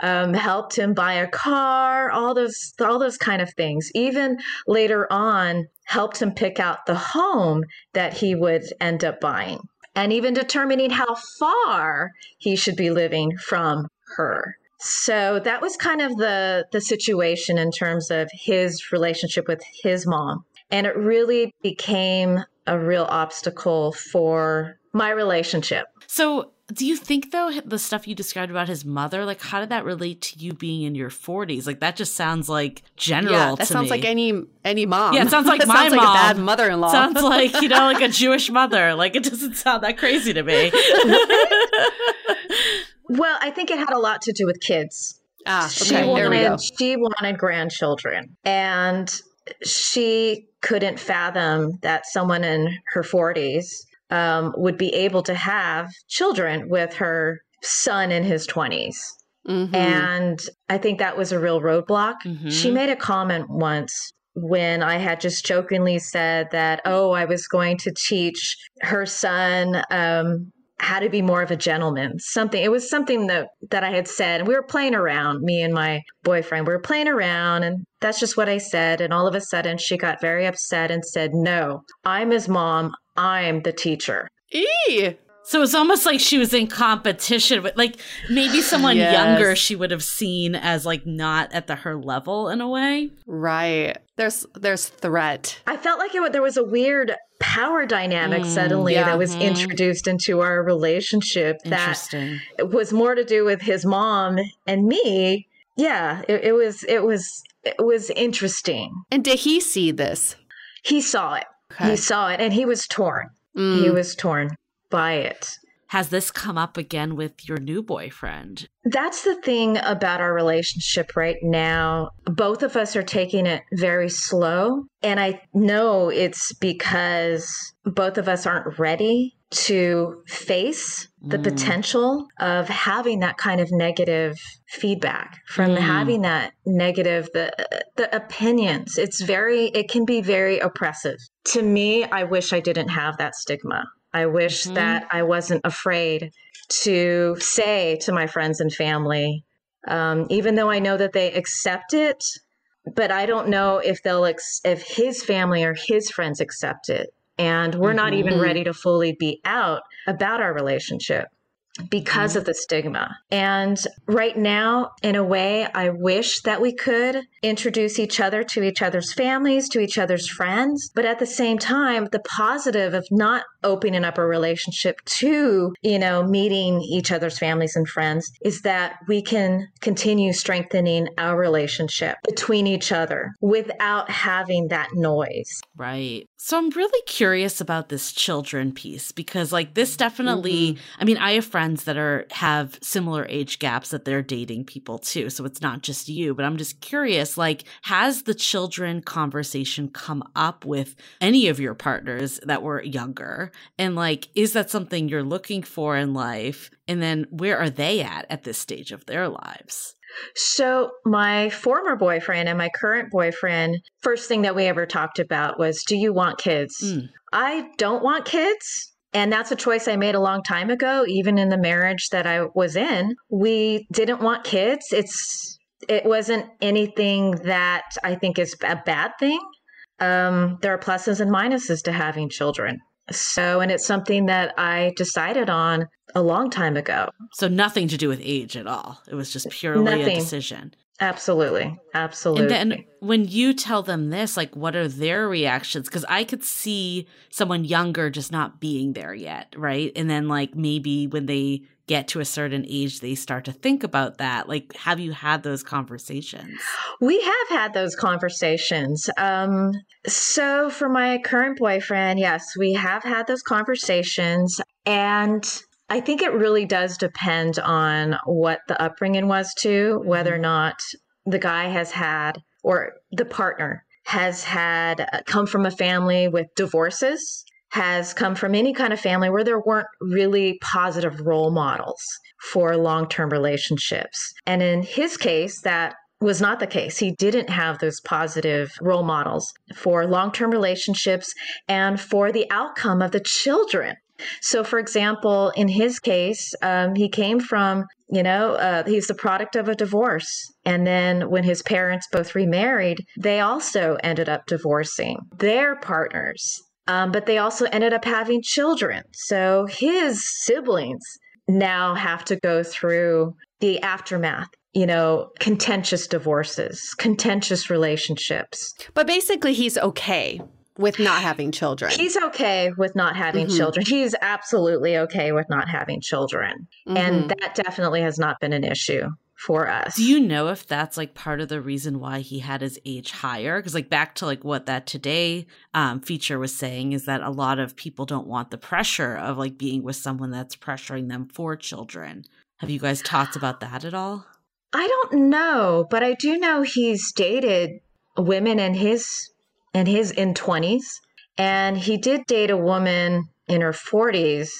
um, helped him buy a car, all those all those kind of things. Even later on, helped him pick out the home that he would end up buying, and even determining how far he should be living from her. So that was kind of the the situation in terms of his relationship with his mom. And it really became a real obstacle for my relationship. So do you think though the stuff you described about his mother, like how did that relate to you being in your forties? Like that just sounds like general. Yeah, that sounds me. like any any mom. Yeah, it sounds like that my sounds mom. Like a bad mother-in-law. Sounds like you know, like a Jewish mother. Like it doesn't sound that crazy to me. well, I think it had a lot to do with kids. Ah, okay. She there we go. wanted, she wanted grandchildren, and she couldn't fathom that someone in her forties um, would be able to have children with her son in his 20s. Mhm. And I think that was a real roadblock. Mhm. She made a comment once when I had just jokingly said that, oh, I was going to teach her son um, how to be more of a gentleman. Something, it was something that, that I had said. And we were playing around, me and my boyfriend. We were playing around, and that's just what I said. And all of a sudden, she got very upset and said, no, I'm his mom. I'm the teacher. Eee. So it's almost like she was in competition with like maybe someone Yes. younger she would have seen as like not at the her level in a way. Right. There's there's threat. I felt like it, wa- there was a weird power dynamic Mm, suddenly yeah. that was Mhm. introduced into our relationship that Interesting. was more to do with his mom and me. Yeah, it, it was it was it was interesting. And did he see this? He saw it. Okay. He saw it and he was torn. Mm. He was torn by it. Has this come up again with your new boyfriend? That's the thing about our relationship right now. Both of us are taking it very slow. And I know it's because both of us aren't ready to face the Mm. potential of having that kind of negative feedback from Mm. having that negative the the opinions it's very it can be very oppressive to me i wish i didn't have that stigma i wish Mhm. that i wasn't afraid to say to my friends and family, um, even though I know that they accept it, but I don't know if they'll ex- if his family or his friends accept it. And we're not even Mhm. ready to fully be out about our relationship because mm-hmm. of the stigma. And right now, in a way, I wish that we could introduce each other to each other's families, to each other's friends. But at the same time, the positive of not opening up a relationship to, you know, meeting each other's families and friends is that we can continue strengthening our relationship between each other without having that noise. Right. So I'm really curious about this children piece because like this mm-hmm. definitely mm-hmm. I mean I have friends that are have similar age gaps that they're dating people too. So it's not just you, but I'm just curious like has the children conversation come up with any of your partners that were younger? And like is that something you're looking for in life? And then where are they at at this stage of their lives? So, my former boyfriend and my current boyfriend, first thing that we ever talked about was, Do you want kids? Mm. I don't want kids. And that's a choice I made a long time ago, even in the marriage that I was in. We didn't want kids. It's it wasn't anything that I think is a bad thing. Um, there are pluses and minuses to having children. So, and it's something that I decided on a long time ago. So nothing to do with age at all. It was just purely a decision. Absolutely. Absolutely. And then when you tell them this, like, what are their reactions? Because I could see someone younger just not being there yet, right? And then, like, maybe when they get to a certain age, they start to think about that. Like, have you had those conversations? We have had those conversations. Um, so, for my current boyfriend, yes, we have had those conversations. And I think it really does depend on what the upbringing was, to whether or not the guy has had or the partner has had uh, come from a family with divorces, has come from any kind of family where there weren't really positive role models for long term relationships. And in his case, that was not the case. He didn't have those positive role models for long term relationships and for the outcome of the children. So, for example, in his case, um, he came from, you know, uh, he's the product of a divorce. And then when his parents both remarried, they also ended up divorcing their partners. Um, but they also ended up having children. So his siblings now have to go through the aftermath you know, contentious divorces, contentious relationships. But basically, he's okay with not having children. He's okay with not having mm-hmm. children. He's absolutely okay with not having children. Mm-hmm. And that definitely has not been an issue for us. Do you know if that's like part of the reason why he had his age higher? Because like back to like what that today um, feature was saying is that a lot of people don't want the pressure of like being with someone that's pressuring them for children. Have you guys talked about that at all? I don't know, but I do know he's dated women in his in his in 20s and he did date a woman in her 40s,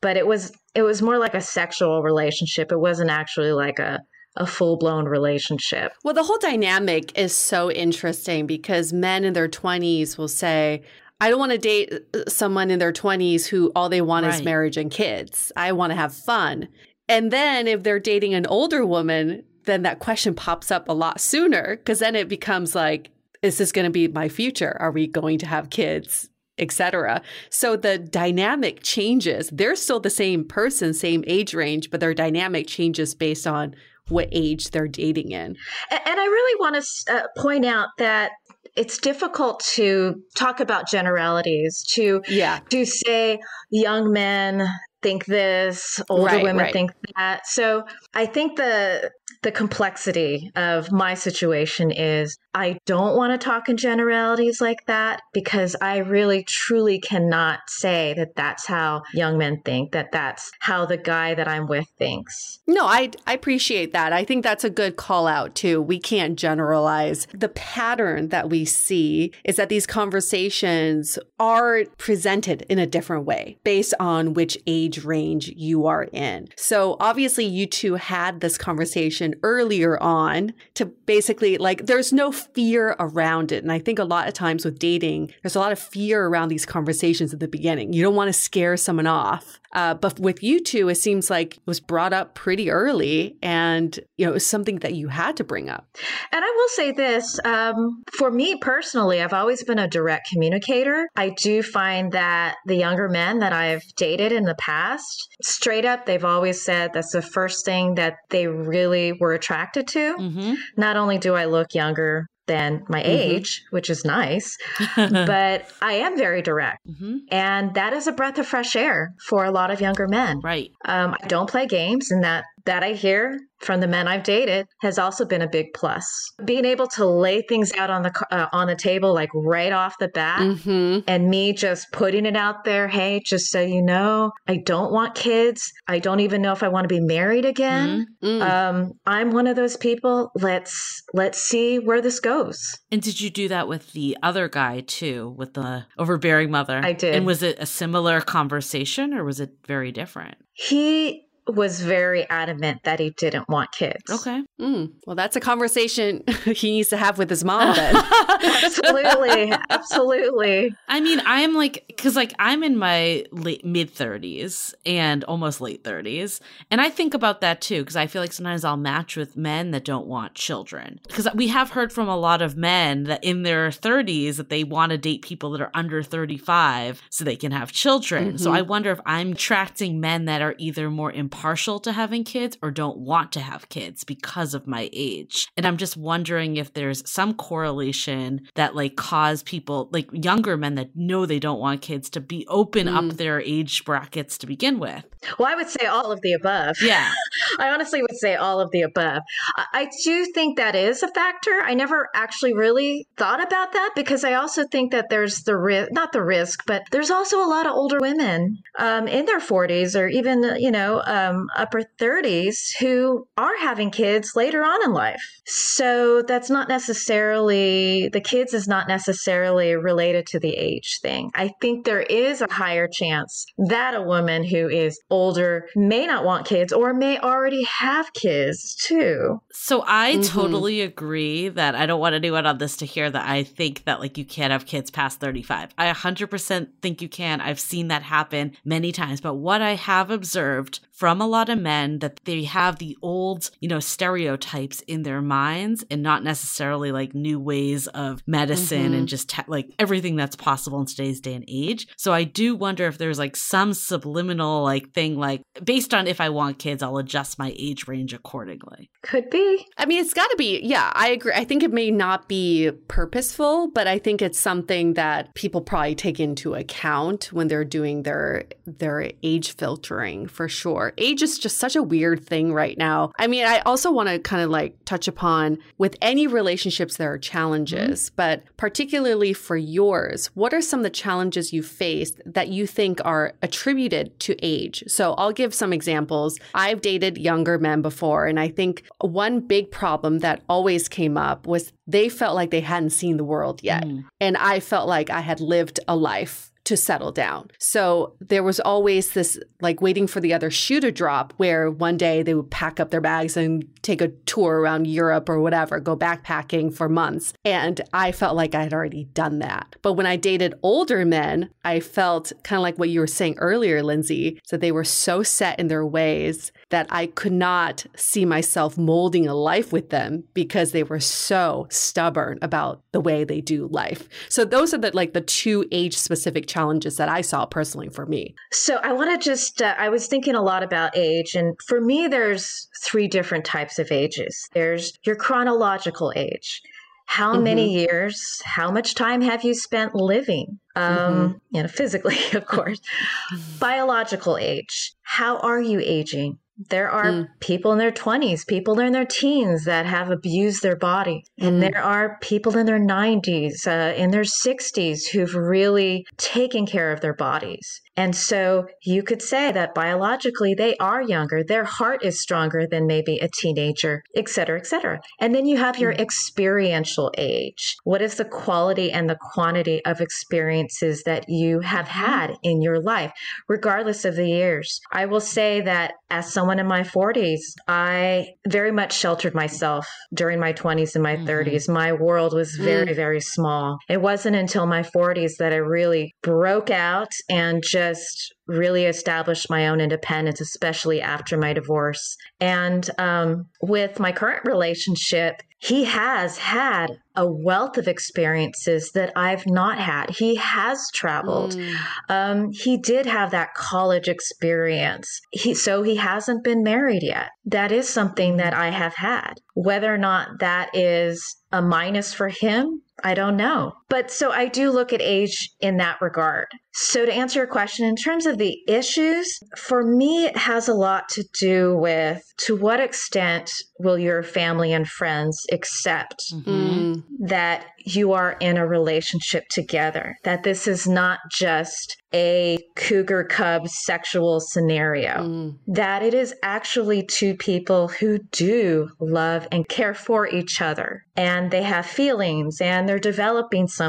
but it was it was more like a sexual relationship. It wasn't actually like a a full blown relationship. Well, the whole dynamic is so interesting because men in their 20s will say, I don't want to date uh, someone in their 20s who all they want right. is marriage and kids. I want to have fun. And then if they're dating an older woman, then that question pops up a lot sooner because then it becomes like, is this going to be my future? Are we going to have kids? etc. So the dynamic changes. They're still the same person, same age range, but their dynamic changes based on what age they're dating in. And I really want to uh, point out that it's difficult to talk about generalities to yeah. to say young men think this, older right, women right. think that. So I think the the complexity of my situation is I don't want to talk in generalities like that because I really truly cannot say that that's how young men think, that that's how the guy that I'm with thinks. No, I, I appreciate that. I think that's a good call out too. We can't generalize. The pattern that we see is that these conversations are presented in a different way based on which age range you are in. So obviously, you two had this conversation earlier on to basically like, there's no fear around it. And I think a lot of times with dating, there's a lot of fear around these conversations at the beginning. You don't want to scare someone off. Uh, but with you two, it seems like it was brought up pretty early and, you know, it was something that you had to bring up. And I will say this um, for me personally, I've always been a direct communicator. I do find that the younger men that I've dated in the past, straight up, they've always said that's the first thing that they really were attracted to. Mm-hmm. Not only do I look younger, than my mm-hmm. age, which is nice, but I am very direct. Mm-hmm. And that is a breath of fresh air for a lot of younger men. Right. Um, I don't play games, and that that I hear from the men I've dated has also been a big plus. Being able to lay things out on the uh, on the table like right off the bat mm-hmm. and me just putting it out there, hey, just so you know, I don't want kids. I don't even know if I want to be married again. Mm-hmm. Um, I'm one of those people. Let's let's see where this goes. And did you do that with the other guy too, with the overbearing mother? I did. And was it a similar conversation or was it very different? He was very adamant that he didn't want kids. Okay. Mm. Well, that's a conversation he needs to have with his mom then. absolutely. Absolutely. I mean, I'm like, because like I'm in my late mid 30s and almost late 30s. And I think about that too, because I feel like sometimes I'll match with men that don't want children. Because we have heard from a lot of men that in their 30s that they want to date people that are under 35 so they can have children. Mm-hmm. So I wonder if I'm attracting men that are either more partial to having kids or don't want to have kids because of my age. And I'm just wondering if there's some correlation that like cause people like younger men that know they don't want kids to be open mm. up their age brackets to begin with. Well, I would say all of the above. Yeah. I honestly would say all of the above. I do think that is a factor. I never actually really thought about that because I also think that there's the risk, not the risk, but there's also a lot of older women um, in their 40s or even, you know, uh, um, upper 30s who are having kids later on in life. So that's not necessarily, the kids is not necessarily related to the age thing. I think there is a higher chance that a woman who is older may not want kids or may already have kids too. So I mm-hmm. totally agree that I don't want anyone on this to hear that I think that like you can't have kids past 35. I 100% think you can. I've seen that happen many times. But what I have observed from a lot of men that they have the old, you know, stereotypes in their minds and not necessarily like new ways of medicine mm-hmm. and just te- like everything that's possible in today's day and age. So I do wonder if there's like some subliminal like thing like based on if I want kids, I'll adjust my age range accordingly. Could be. I mean, it's got to be. Yeah, I agree. I think it may not be purposeful, but I think it's something that people probably take into account when they're doing their their age filtering for sure age is just such a weird thing right now. I mean, I also want to kind of like touch upon with any relationships, there are challenges, mm-hmm. but particularly for yours, what are some of the challenges you faced that you think are attributed to age? So I'll give some examples. I've dated younger men before, and I think one big problem that always came up was they felt like they hadn't seen the world yet. Mm. And I felt like I had lived a life to settle down. So there was always this like waiting for the other shoe to drop where one day they would pack up their bags and take a tour around Europe or whatever, go backpacking for months. And I felt like I had already done that. But when I dated older men, I felt kind of like what you were saying earlier, Lindsey, that they were so set in their ways that I could not see myself molding a life with them because they were so stubborn about the way they do life. So those are the like the two age specific challenges that I saw personally for me. So I want to just uh, I was thinking a lot about age and for me there's three different types of ages. There's your chronological age. How mm-hmm. many years, how much time have you spent living? Um, mm-hmm. you know, physically, of course. Biological age. How are you aging? There are mm. people in their 20s, people in their teens that have abused their body. And mm. there are people in their 90s, uh, in their 60s who've really taken care of their bodies. And so you could say that biologically they are younger, their heart is stronger than maybe a teenager, et cetera, et cetera. And then you have your mm. experiential age. What is the quality and the quantity of experiences that you have mm-hmm. had in your life, regardless of the years? I will say that as someone in my 40s, I very much sheltered myself during my 20s and my mm-hmm. 30s. My world was very, mm. very small. It wasn't until my 40s that I really broke out and just just really established my own independence, especially after my divorce. And um, with my current relationship, he has had a wealth of experiences that I've not had. He has traveled. Mm. Um, he did have that college experience. He, so he hasn't been married yet. That is something that I have had. Whether or not that is a minus for him, I don't know. But so I do look at age in that regard. So to answer your question, in terms of the issues, for me, it has a lot to do with to what extent will your family and friends accept mm-hmm. that you are in a relationship together, that this is not just a cougar cub sexual scenario, mm. that it is actually two people who do love and care for each other and they have feelings and they're developing something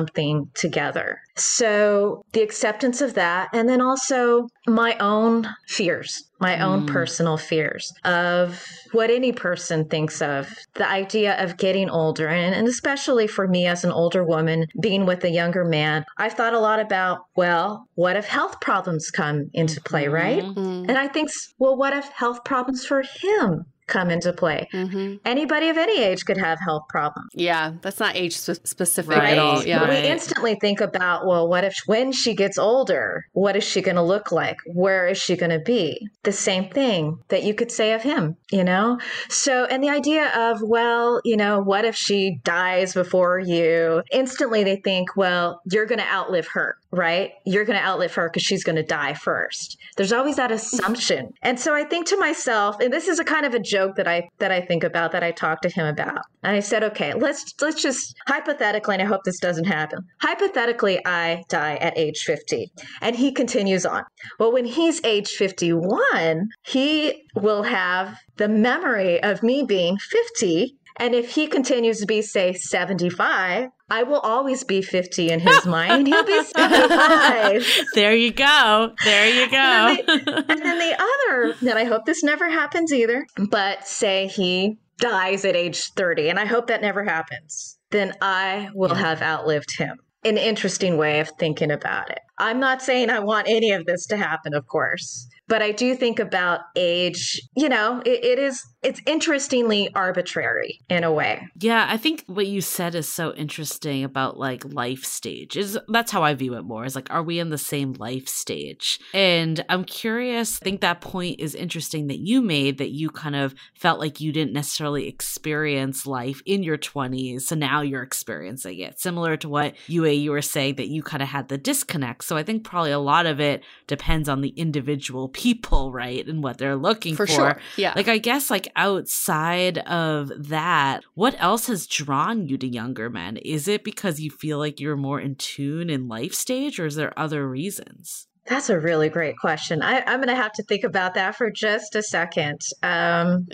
together. So the acceptance of that, and then also my own fears, my own mm. personal fears of what any person thinks of the idea of getting older. And, and especially for me as an older woman, being with a younger man, I've thought a lot about, well, what if health problems come into play, right? Mm-hmm. And I think, well, what if health problems for him come into play. Mm-hmm. Anybody of any age could have health problems. Yeah, that's not age specific right. at all. Yeah. But we instantly think about, well, what if when she gets older, what is she going to look like? Where is she going to be? The same thing that you could say of him, you know? So, and the idea of, well, you know, what if she dies before you? Instantly they think, well, you're going to outlive her right? You're going to outlive her because she's going to die first. There's always that assumption. and so I think to myself, and this is a kind of a joke that I that I think about that I talked to him about. And I said, okay, let's let's just hypothetically, and I hope this doesn't happen. Hypothetically, I die at age 50. And he continues on. Well, when he's age 51, he will have the memory of me being 50 and if he continues to be, say, 75, I will always be 50 in his mind, and he'll be 75. there you go. There you go. And then, the, and then the other, and I hope this never happens either, but say he dies at age 30, and I hope that never happens, then I will have outlived him. An interesting way of thinking about it. I'm not saying I want any of this to happen, of course, but I do think about age, you know, it, it is it's interestingly arbitrary in a way. Yeah, I think what you said is so interesting about like life stage. Is that's how I view it more. Is like are we in the same life stage? And I'm curious, I think that point is interesting that you made that you kind of felt like you didn't necessarily experience life in your 20s, so now you're experiencing it. Similar to what Yue you were saying that you kind of had the disconnect. So I think probably a lot of it depends on the individual people, right? And what they're looking for. For sure. Yeah. Like I guess like outside of that, what else has drawn you to younger men? Is it because you feel like you're more in tune in life stage, or is there other reasons? That's a really great question. I, am going to have to think about that for just a second. Um,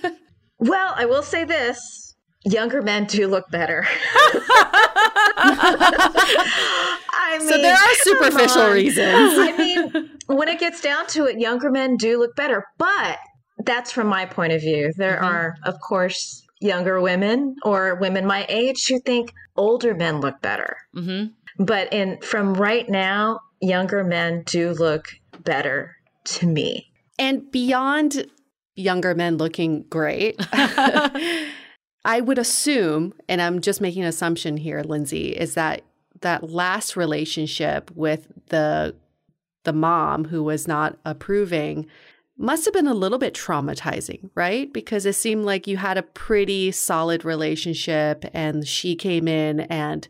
well, I will say this younger men do look better. I mean, so there are superficial reasons. I mean, when it gets down to it, younger men do look better, but that's from my point of view. There mm-hmm. are, of course, younger women or women my age who think older men look better. Mm-hmm. But in from right now, younger men do look better to me. And beyond younger men looking great, I would assume, and I'm just making an assumption here, Lindsey, is that that last relationship with the the mom who was not approving must have been a little bit traumatizing, right? Because it seemed like you had a pretty solid relationship and she came in and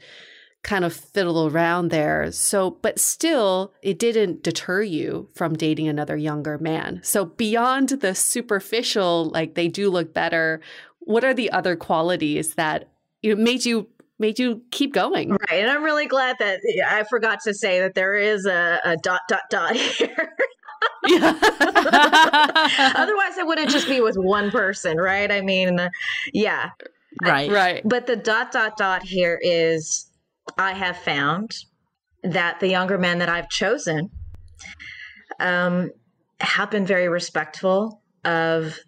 kind of fiddled around there. So, but still, it didn't deter you from dating another younger man. So, beyond the superficial, like they do look better, what are the other qualities that you know, made you made you keep going. Right. And I'm really glad that I forgot to say that there is a, a dot, dot, dot here. Otherwise, it wouldn't just be with one person, right? I mean, yeah. Right. Right. But the dot, dot, dot here is I have found that the younger men that I've chosen um, have been very respectful of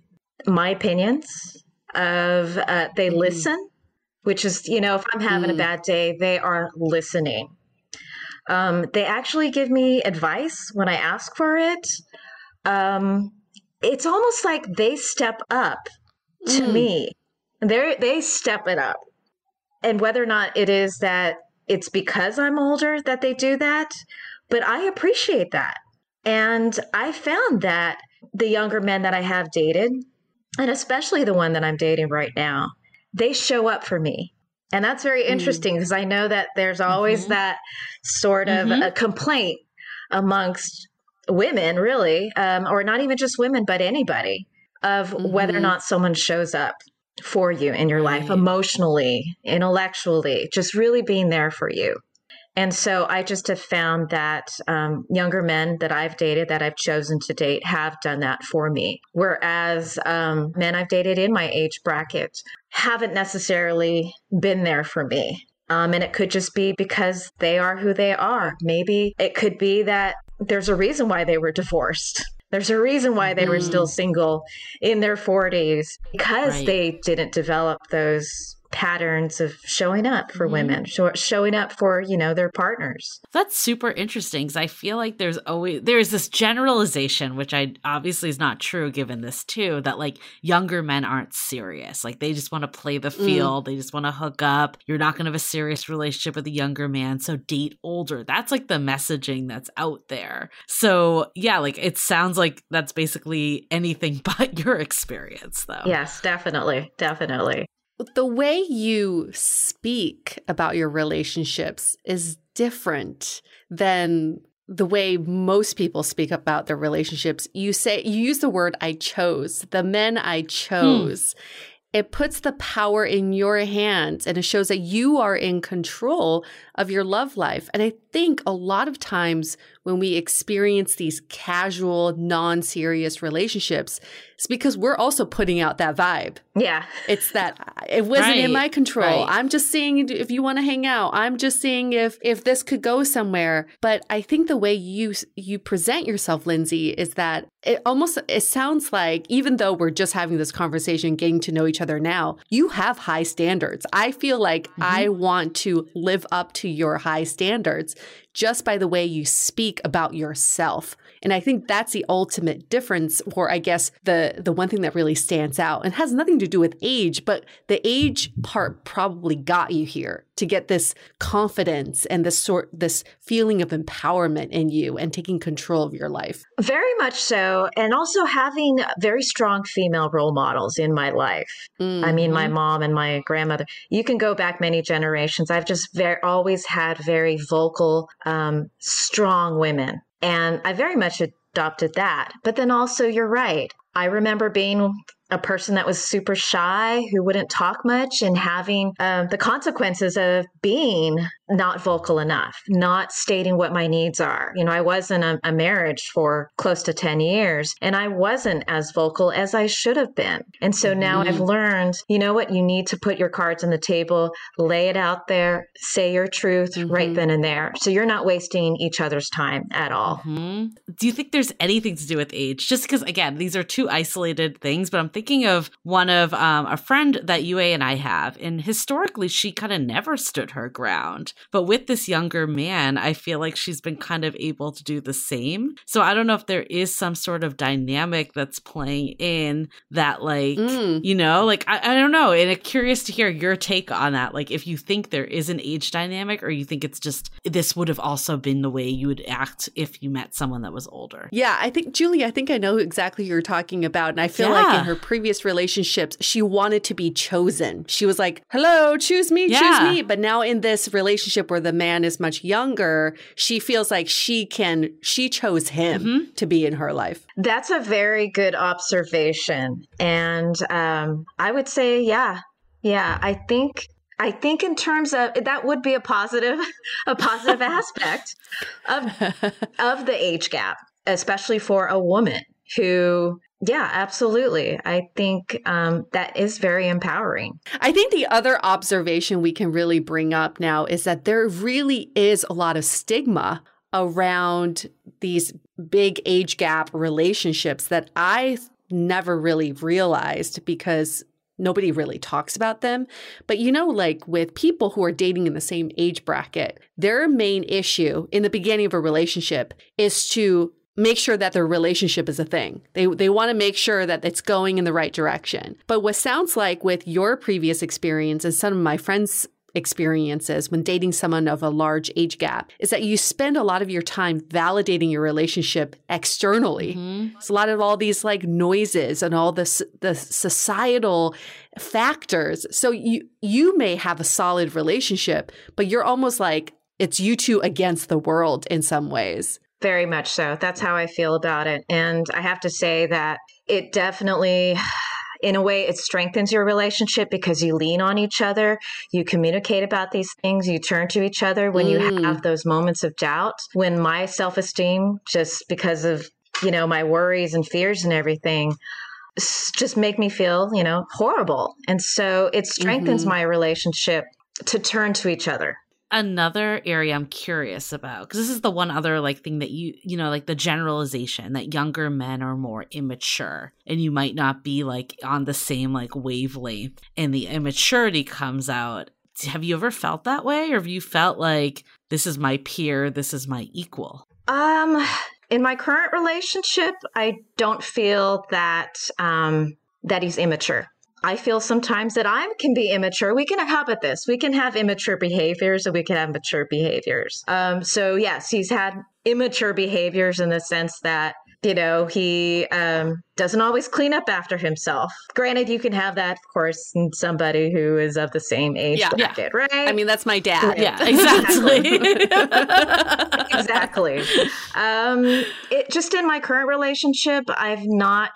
my opinions, of uh, they mm. listen, which is, you know, if I'm having mm. a bad day, they are listening. Um, they actually give me advice when I ask for it. Um, it's almost like they step up to mm. me. They they step it up, and whether or not it is that it's because I'm older that they do that, but I appreciate that. And I found that the younger men that I have dated, and especially the one that I'm dating right now, they show up for me. And that's very mm. interesting because mm. I know that there's always mm-hmm. that sort of mm-hmm. a complaint amongst women, really, um, or not even just women, but anybody, of mm-hmm. whether or mm-hmm. not someone shows up for you in your right. life emotionally, intellectually, just really being there for you. And so I just have found that um, younger men that I've dated, that I've chosen to date, have done that for me. Whereas um, men I've dated in my age bracket haven't necessarily been there for me. Um, and it could just be because they are who they are. Maybe it could be that there's a reason why they were divorced. There's a reason why they mm. were still single in their 40s because right. they didn't develop those patterns of showing up for mm-hmm. women, show, showing up for, you know, their partners. That's super interesting because I feel like there's always there's this generalization which I obviously is not true given this too that like younger men aren't serious. Like they just want to play the mm. field, mm. they just want to hook up. You're not going to have a serious relationship with a younger man, so date older. That's like the messaging that's out there. So, yeah, like it sounds like that's basically anything but your experience though. Yes, definitely. Definitely the way you speak about your relationships is different than the way most people speak about their relationships. You say you use the word I chose, the men I chose. Hmm. It puts the power in your hands and it shows that you are in control of your love life. And I think a lot of times when we experience these casual, non serious relationships, it's because we're also putting out that vibe. Yeah. It's that it wasn't right. in my control. Right. I'm just seeing if you want to hang out. I'm just seeing if if this could go somewhere. But I think the way you you present yourself, Lindsey, is that it almost it sounds like even though we're just having this conversation, getting to know each other now, you have high standards. I feel like mm-hmm. I want to live up to your high standards just by the way you speak about yourself. And I think that's the ultimate difference, or I guess the the one thing that really stands out and has nothing to do with age, but the age part probably got you here to get this confidence and this sort this feeling of empowerment in you and taking control of your life. Very much so, and also having very strong female role models in my life. Mm-hmm. I mean, my mm-hmm. mom and my grandmother. You can go back many generations. I've just very always had very vocal, um, strong women and I very much adopted that. But then also, you're right. I remember being a person that was super shy, who wouldn't talk much, and having um, the consequences of being not vocal enough, not stating what my needs are. You know, I was in a, a marriage for close to 10 years and I wasn't as vocal as I should have been. And so now mm-hmm. I've learned, you know what, you need to put your cards on the table, lay it out there, say your truth mm-hmm. right then and there. So you're not wasting each other's time at all. Mm-hmm. Do you think there's anything to do with age? Just because, again, these are two isolated things, but I'm thinking of one of um, a friend that Yue and I have, and historically, she kind of never stood her ground. But with this younger man, I feel like she's been kind of able to do the same. So I don't know if there is some sort of dynamic that's playing in that, like, mm. you know, like, I, I don't know. And I'm curious to hear your take on that. Like, if you think there is an age dynamic or you think it's just this would have also been the way you would act if you met someone that was older. Yeah, I think, Julie, I think I know exactly you're talking about. And I feel yeah. like in her previous relationships, she wanted to be chosen. She was like, hello, choose me, yeah. choose me. But now in this relationship, relationship where the man is much younger, she feels like she can, she chose him mm-hmm. to be in her life. That's a very good observation. And um, I would say, yeah, yeah, I think I think in terms of that would be a positive a positive aspect of of the age gap, especially for a woman who yeah, absolutely. I think um, that is very empowering. I think the other observation we can really bring up now is that there really is a lot of stigma around these big age gap relationships that I never really realized because nobody really talks about them. But you know, like with people who are dating in the same age bracket, their main issue in the beginning of a relationship is to make sure that their relationship is a thing. They they want to make sure that it's going in the right direction. But what sounds like with your previous experience and some of my friends experiences when dating someone of a large age gap is that you spend a lot of your time validating your relationship externally. Mm-hmm. It's a lot of all these like noises and all this the societal factors. So you you may have a solid relationship, but you're almost like it's you two against the world in some ways. Very much so. That's how I feel about it. And I have to say that it definitely in a way it strengthens your relationship because you lean on each other you communicate about these things you turn to each other when mm. you have those moments of doubt when my self-esteem just because of you know my worries and fears and everything just make me feel you know horrible and so it strengthens mm-hmm. my relationship to turn to each other another area I'm curious about because this is the one other like thing that you you know like the generalization that younger men are more immature and you might not be like on the same like wavelength and the immaturity comes out. Have you ever felt that way or have you felt like this is my peer, this is my equal? Um in my current relationship, I don't feel that um that he's immature. I feel sometimes that I can be immature. We can have about this. We can have immature behaviors and we can have mature behaviors. Um, so yes, he's had immature behaviors in the sense that you know, he um, doesn't always clean up after himself. Granted, you can have that, of course, in somebody who is of the same age Yeah. bracket, right? I mean, that's my dad. Right. Yeah, exactly. exactly. Um, it just in my current relationship, I've not.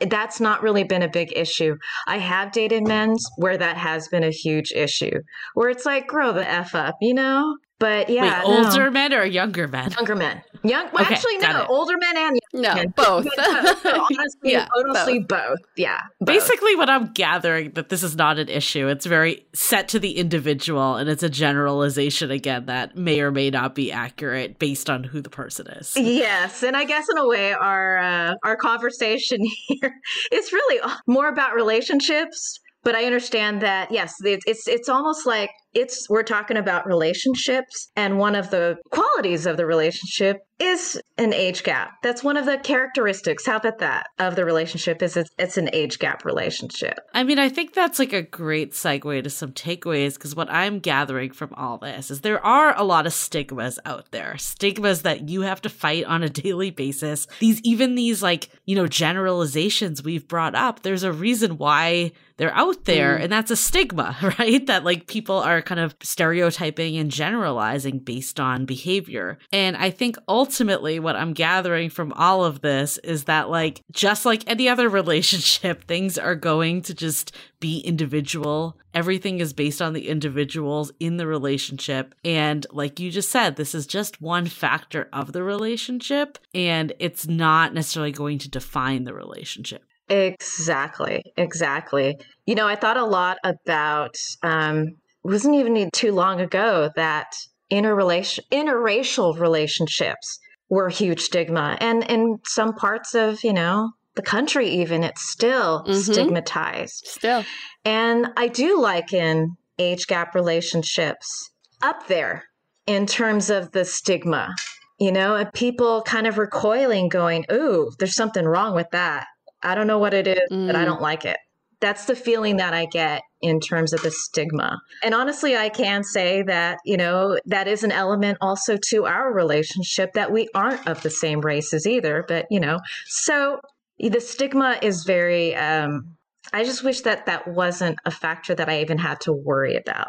That's not really been a big issue. I have dated men where that has been a huge issue, where it's like, grow the f up, you know. But yeah, Wait, no. older men or younger men? younger men, young. Well, Okay, actually, no, it. older men and No, men. both. honestly, Yeah, honestly, both. Yeah, both. Basically, what I'm gathering that this is not an issue. It's very set to the individual, and it's a generalization again that may or may not be accurate based on who the person is. Yes, and I guess in a way, our uh, our conversation here is really more about relationships. But I understand that yes, it's it's it's almost like it's we're talking about relationships, and one of the qualities of the relationship is an age gap. That's one of the characteristics. How about that of the relationship? Is it's, it's an age gap relationship. I mean, I think that's like a great segue to some takeaways because what I'm gathering from all this is there are a lot of stigmas out there. Stigmas that you have to fight on a daily basis. These, even these like, you know, generalizations we've brought up, there's a reason why they're out there, mm. and that's a stigma, right? That like people are kind of stereotyping and generalizing based on behavior. And I think ultimately what I'm gathering from all of this is that like just like any other relationship, things are going to just be individual. Everything is based on the individuals in the relationship. And like you just said, this is just one factor of the relationship, and it's not necessarily going to define the relationship. Exactly, exactly. You know, I thought a lot about. Um, it wasn't even too long ago that interrelation, interracial relationships were huge stigma, and in some parts of you know the country, even it's still Mhm. stigmatized. Still. And I do liken age gap relationships up there in terms of the stigma. You know, and people kind of recoiling, going, Ooh, there's something wrong with that. I don't know what it is, but I Mm. don't like it. That's the feeling that I get in terms of the stigma. And honestly, I can say that, you know, that is an element also to our relationship that we aren't of the same races either. But, you know, so the stigma is very, um, I just wish that that wasn't a factor that I even had to worry about.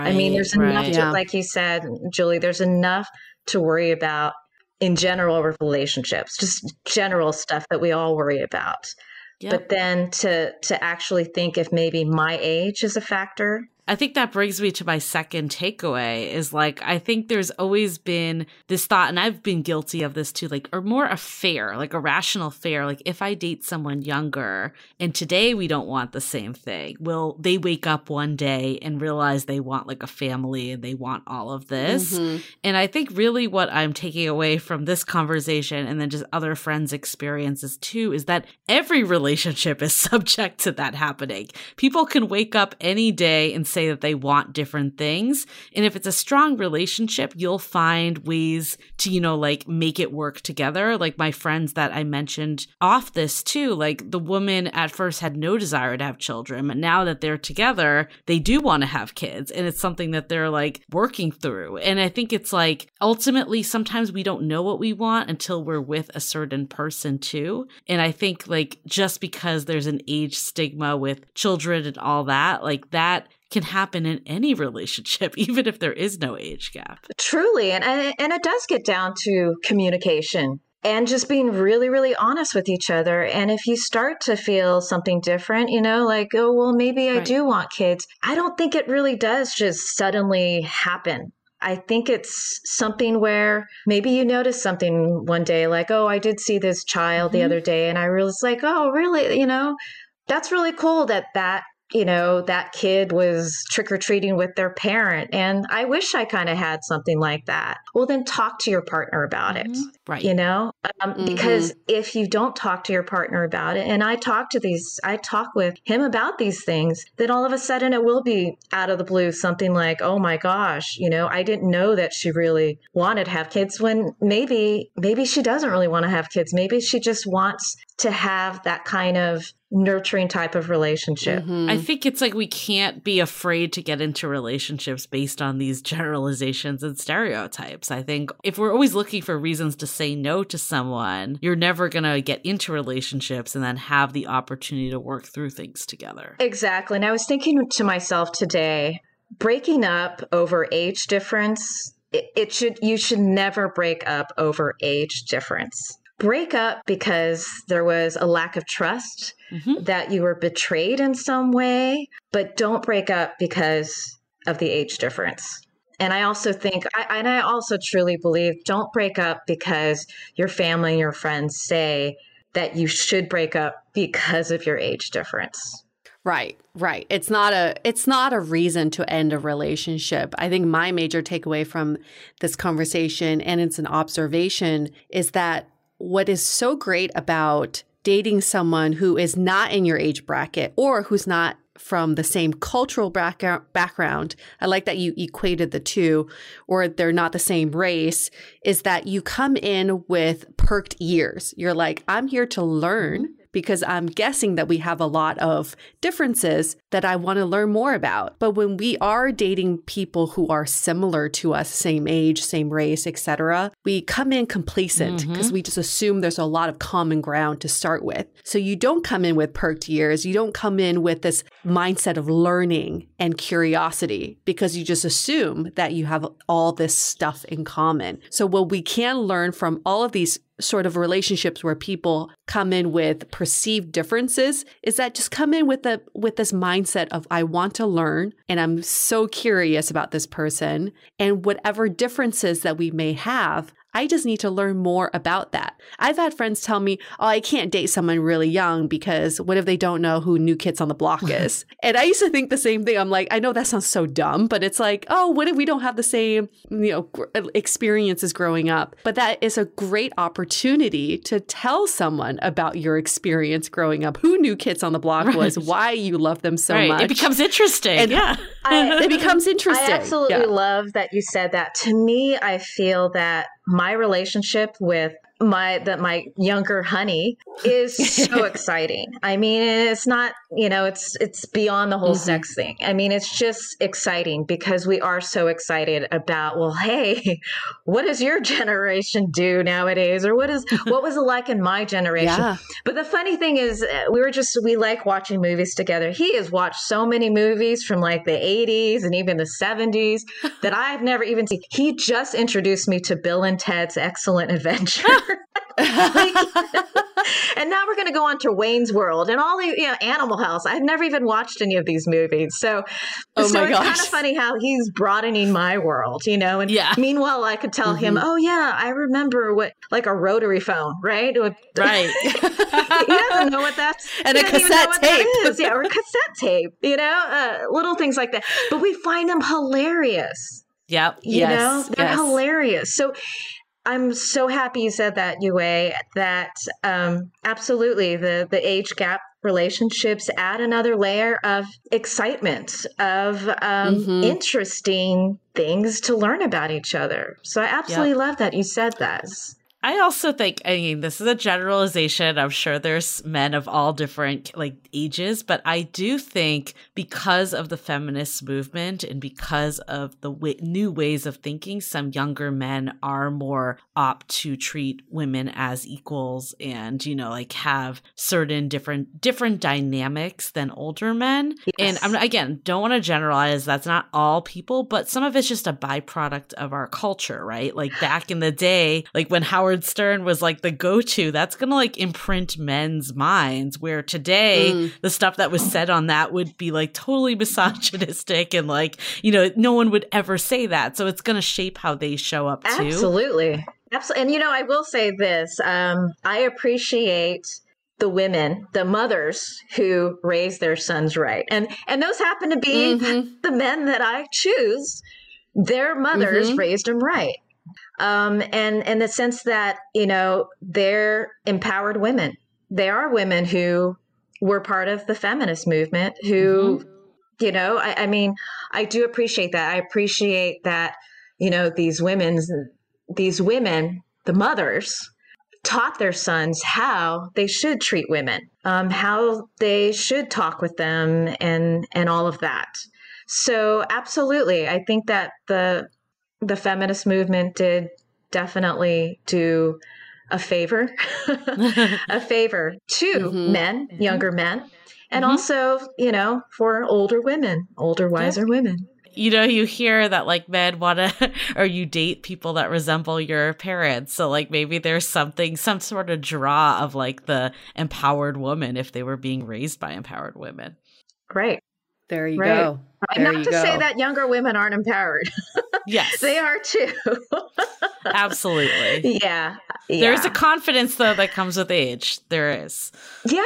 I mean, there's enough, Right. to, Yeah. like you said, Julie, there's enough to worry about in general relationships, just general stuff that we all worry about. Yep. But then to to actually think if maybe my age is a factor, I think that brings me to my second takeaway is like, I think there's always been this thought, and I've been guilty of this too, like, or more a fair, like a rational fair. Like, if I date someone younger and today we don't want the same thing, will they wake up one day and realize they want like a family and they want all of this? Mhm. And I think really what I'm taking away from this conversation and then just other friends' experiences too is that every relationship is subject to that happening. People can wake up any day and say that they want different things. And if it's a strong relationship, you'll find ways to, you know, like make it work together. Like my friends that I mentioned off this too, like the woman at first had no desire to have children, but now that they're together, they do want to have kids. And it's something that they're like working through. And I think it's like ultimately sometimes we don't know what we want until we're with a certain person too. And I think like just because there's an age stigma with children and all that, like that can happen in any relationship, even if there is no age gap. truly, and and it does get down to communication and just being really really honest with each other and if you start to feel something different you know like oh well maybe i Right. do want kids i don't think it really does just suddenly happen I think it's something where maybe you notice something one day, like, oh, I did see this child the Mhm. other day, and I was like, oh, really? You know, that's really cool that that you know that kid was trick or treating with their parent, and I wish I kind of had something like that. Well, then talk to your partner about it. Mhm. Right. You know, um, Mhm. because if you don't talk to your partner about it, and I talk to these, I talk with him about these things, then all of a sudden it will be out of the blue something like, oh my gosh, you know, I didn't know that she really wanted to have kids when maybe, maybe she doesn't really want to have kids. Maybe she just wants to have that kind of nurturing type of relationship. Mm-hmm. I think it's like we can't be afraid to get into relationships based on these generalizations and stereotypes. I think if we're always looking for reasons to say no to someone, you're never going to get into relationships and then have the opportunity to work through things together. Exactly. And I was thinking to myself today, breaking up over age difference it, should you should never break up over age difference break up because there was a lack of trust mm-hmm. that you were betrayed in some way but don't break up because of the age difference and I also think, I, and I also truly believe, don't break up because your family and your friends say that you should break up because of your age difference. Right, right. It's not a it's not a reason to end a relationship. I think my major takeaway from this conversation and it's an observation is that what is so great about dating someone who is not in your age bracket or who's not from the same cultural background, I like that you equated the two, or they're not the same race, is that you come in with perked ears. You're like, I'm here to learn mm-hmm. Because I'm guessing that we have a lot of differences that I want to learn more about. But when we are dating people who are similar to us, same age, same race, etc., we come in complacent because mm-hmm. we just assume there's a lot of common ground to start with. So you don't come in with perked ears, you don't come in with this mindset of learning and curiosity because you just assume that you have all this stuff in common. So what we can learn from all of these sort of relationships where people come in with perceived differences is that just come in with the with this mindset of I want to learn and I'm so curious about this person and whatever differences that we may have I just need to learn more about that. I've had friends tell me, oh, I can't date someone really young because what if they don't know who New Kids on the Block is? and I used to think the same thing. I'm like, I know that sounds so dumb, but it's like, oh, what if we don't have the same, you know, uh, experiences growing up? But that is a great opportunity to tell someone about your experience growing up, who New Kids on the Block right. was, why you love them so right. much. It becomes interesting. And yeah. I, it becomes interesting. I absolutely yeah. love that you said that. To me, I feel that my relationship with my that my younger honey is so exciting. I mean, it's not, you know, it's it's beyond the whole mm-hmm. sex thing. I mean, it's just exciting because we are so excited about, well, hey, what does your generation do nowadays or what is what was it like in my generation? Yeah. But the funny thing is uh, we were just we like watching movies together. He has watched so many movies from like the 80s and even the 70s that I've never even seen. He just introduced me to Bill and Ted's Excellent Adventure. and now we're going to go on to Wayne's World and all the you know Animal House. I've never even watched any of these movies, so oh so it's kind of funny how he's broadening my world, you know. And yeah. meanwhile, I could tell mm-hmm. him, oh yeah, I remember what like a rotary phone, right? Right. he doesn't know what that's and a cassette tape. Yeah, or a cassette tape. You know, uh, little things like that. But we find them hilarious. Yep. You yes. know, they're yes. hilarious. So I'm so happy you said that, Yue, that um, absolutely the, the age gap relationships add another layer of excitement, of um, mm-hmm. interesting things to learn about each other. So I absolutely yep. love that you said that. I also think, I mean, this is a generalization. I'm sure there's men of all different like ages, but I do think because of the feminist movement and because of the w- new ways of thinking, some younger men are more opt to treat women as equals and, you know, like have certain different, different dynamics than older men. Yes. And I'm, again, don't want to generalize. That's not all people, but some of it's just a byproduct of our culture, right? Like back in the day, like when Howard Howard Stern was like the go to, that's going to like imprint men's minds. Where today, mm. the stuff that was said on that would be like totally misogynistic and like, you know, no one would ever say that. So it's going to shape how they show up too. Absolutely. Absolutely. And, you know, I will say this um, I appreciate the women, the mothers who raise their sons right. And and those happen to be mm-hmm. the men that I choose. Their mothers mm-hmm. raised them right um, and in the sense that you know they're empowered women. They are women who were part of the feminist movement. Who, mm-hmm. you know, I, I mean, I do appreciate that. I appreciate that. You know, these women's these women, the mothers, taught their sons how they should treat women, um, how they should talk with them, and and all of that. So absolutely, I think that the the feminist movement did definitely do a favor, a favor to mm-hmm. men, younger men, and mm-hmm. also, you know, for older women, older, wiser yeah. women you know, you hear that like men want to, or you date people that resemble your parents. So like maybe there's something, some sort of draw of like the empowered woman if they were being raised by empowered women. Right. There you right. go. There Not to go. say that younger women aren't empowered. Yes. they are too. Absolutely. Yeah. yeah. There's a confidence though that comes with age. There is. Yeah.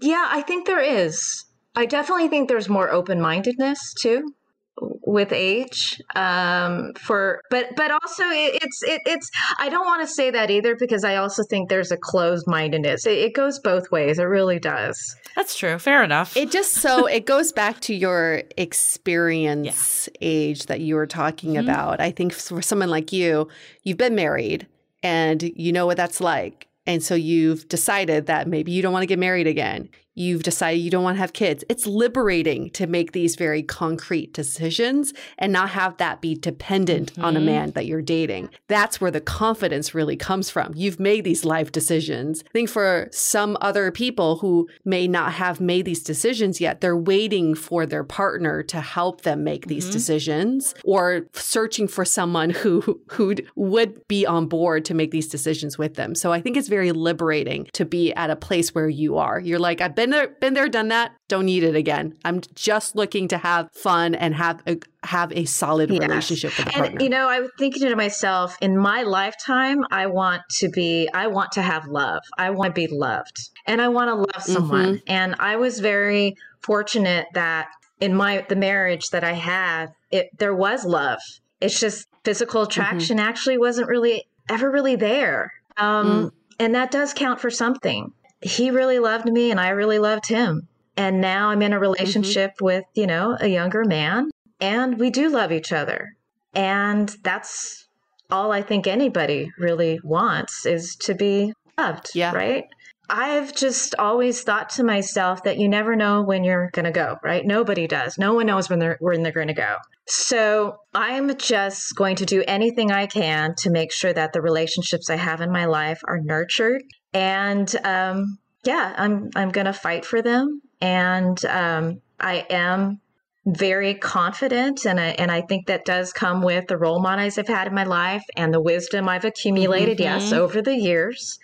Yeah, I think there is. I definitely think there's more open mindedness too with age um, for but but also it, it's it, it's i don't want to say that either because i also think there's a closed mindedness it, it, goes both ways. It really does. That's true. Fair enough. It just so it goes back to your experience yeah. age that you were talking mm-hmm. about. I think for someone like you you've been married and you know what that's like. And so you've decided that maybe you don't want to get married again you've decided you don't want to have kids. It's liberating to make these very concrete decisions and not have that be dependent mm-hmm. on a mm-hmm. man that you're dating. That's where the confidence really comes from. You've made these life decisions. I think for some other people who may not have made these decisions yet, they're waiting for their partner to help them make these mm-hmm. decisions or searching for someone who who would be on board to make these decisions with them. So I think it's very liberating to be at a place where you are. You're like, I've been been there, been there, done that. Don't need it again. I'm just looking to have fun and have a have a solid relationship with a partner. And you know, I was thinking to myself, in my lifetime, I want to be, I want to have love. I want to be loved, and I want to love someone. Mm-hmm. And I was very fortunate that in my the marriage that I had, it there was love. It's just physical mm-hmm. attraction mm-hmm. actually wasn't really ever really there. Um, mm. And that does count for something he really loved me and I really loved him. And now I'm in a relationship mm-hmm. with, you know, a younger man and we do love each other. And that's all I think anybody really wants is to be loved. Yeah. Right. I've just always thought to myself that you never know when you're going to go, right? Nobody does. No one knows when they're when they're going to go. So, I'm just going to do anything I can to make sure that the relationships I have in my life are nurtured and um, yeah, I'm I'm going to fight for them and um, I am very confident and I, and I think that does come with the role models I've had in my life and the wisdom I've accumulated mm-hmm. yes over the years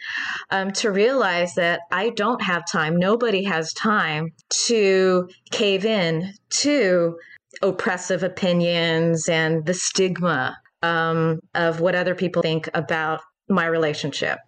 um, to realize that I don't have time nobody has time to cave in to oppressive opinions and the stigma um, of what other people think about my relationship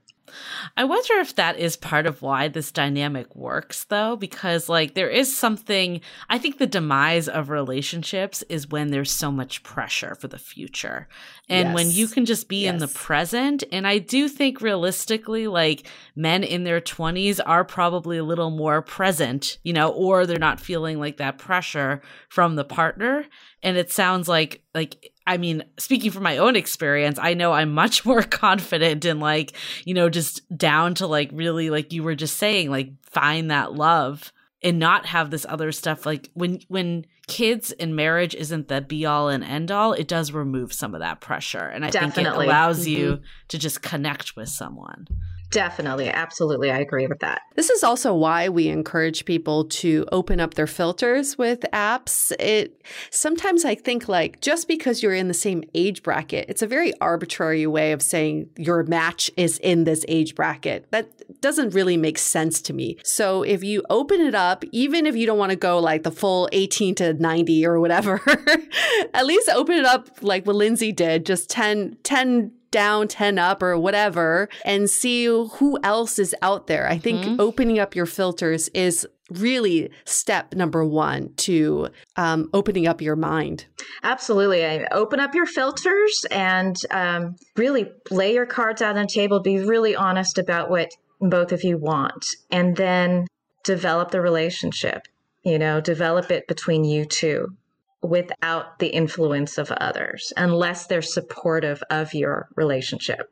I wonder if that is part of why this dynamic works, though, because like there is something, I think the demise of relationships is when there's so much pressure for the future. And yes. when you can just be yes. in the present. And I do think realistically, like men in their 20s are probably a little more present, you know, or they're not feeling like that pressure from the partner. And it sounds like, like, I mean, speaking from my own experience, I know I'm much more confident in like, you know, just down to like really like you were just saying, like find that love and not have this other stuff like when when kids and marriage isn't the be all and end all, it does remove some of that pressure. And I Definitely. think it allows mm-hmm. you to just connect with someone. Definitely. Absolutely. I agree with that. This is also why we encourage people to open up their filters with apps. It sometimes I think like just because you're in the same age bracket, it's a very arbitrary way of saying your match is in this age bracket. That doesn't really make sense to me. So if you open it up, even if you don't want to go like the full 18 to 90 or whatever, at least open it up like what Lindsey did, just 10, 10 down, 10 up, or whatever, and see who else is out there. I think mm-hmm. opening up your filters is really step number one to um, opening up your mind. Absolutely. I open up your filters and um, really lay your cards out on the table. Be really honest about what both of you want, and then develop the relationship. You know, develop it between you two without the influence of others unless they're supportive of your relationship.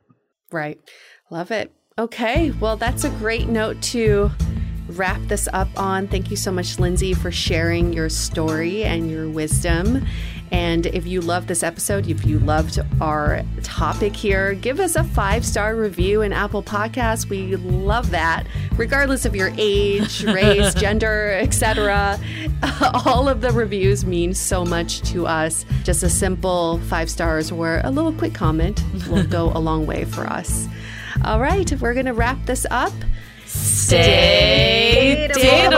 Right. Love it. Okay, well, that's a great note to wrap this up on. Thank you so much, Lindsey, for sharing your story and your wisdom. And if you loved this episode, if you loved our topic here, give us a five star review in Apple Podcasts. We love that, regardless of your age, race, gender, etc. All of the reviews mean so much to us. Just a simple five stars or a little quick comment will go a long way for us. All right, we're going to wrap this up. Stay dateable.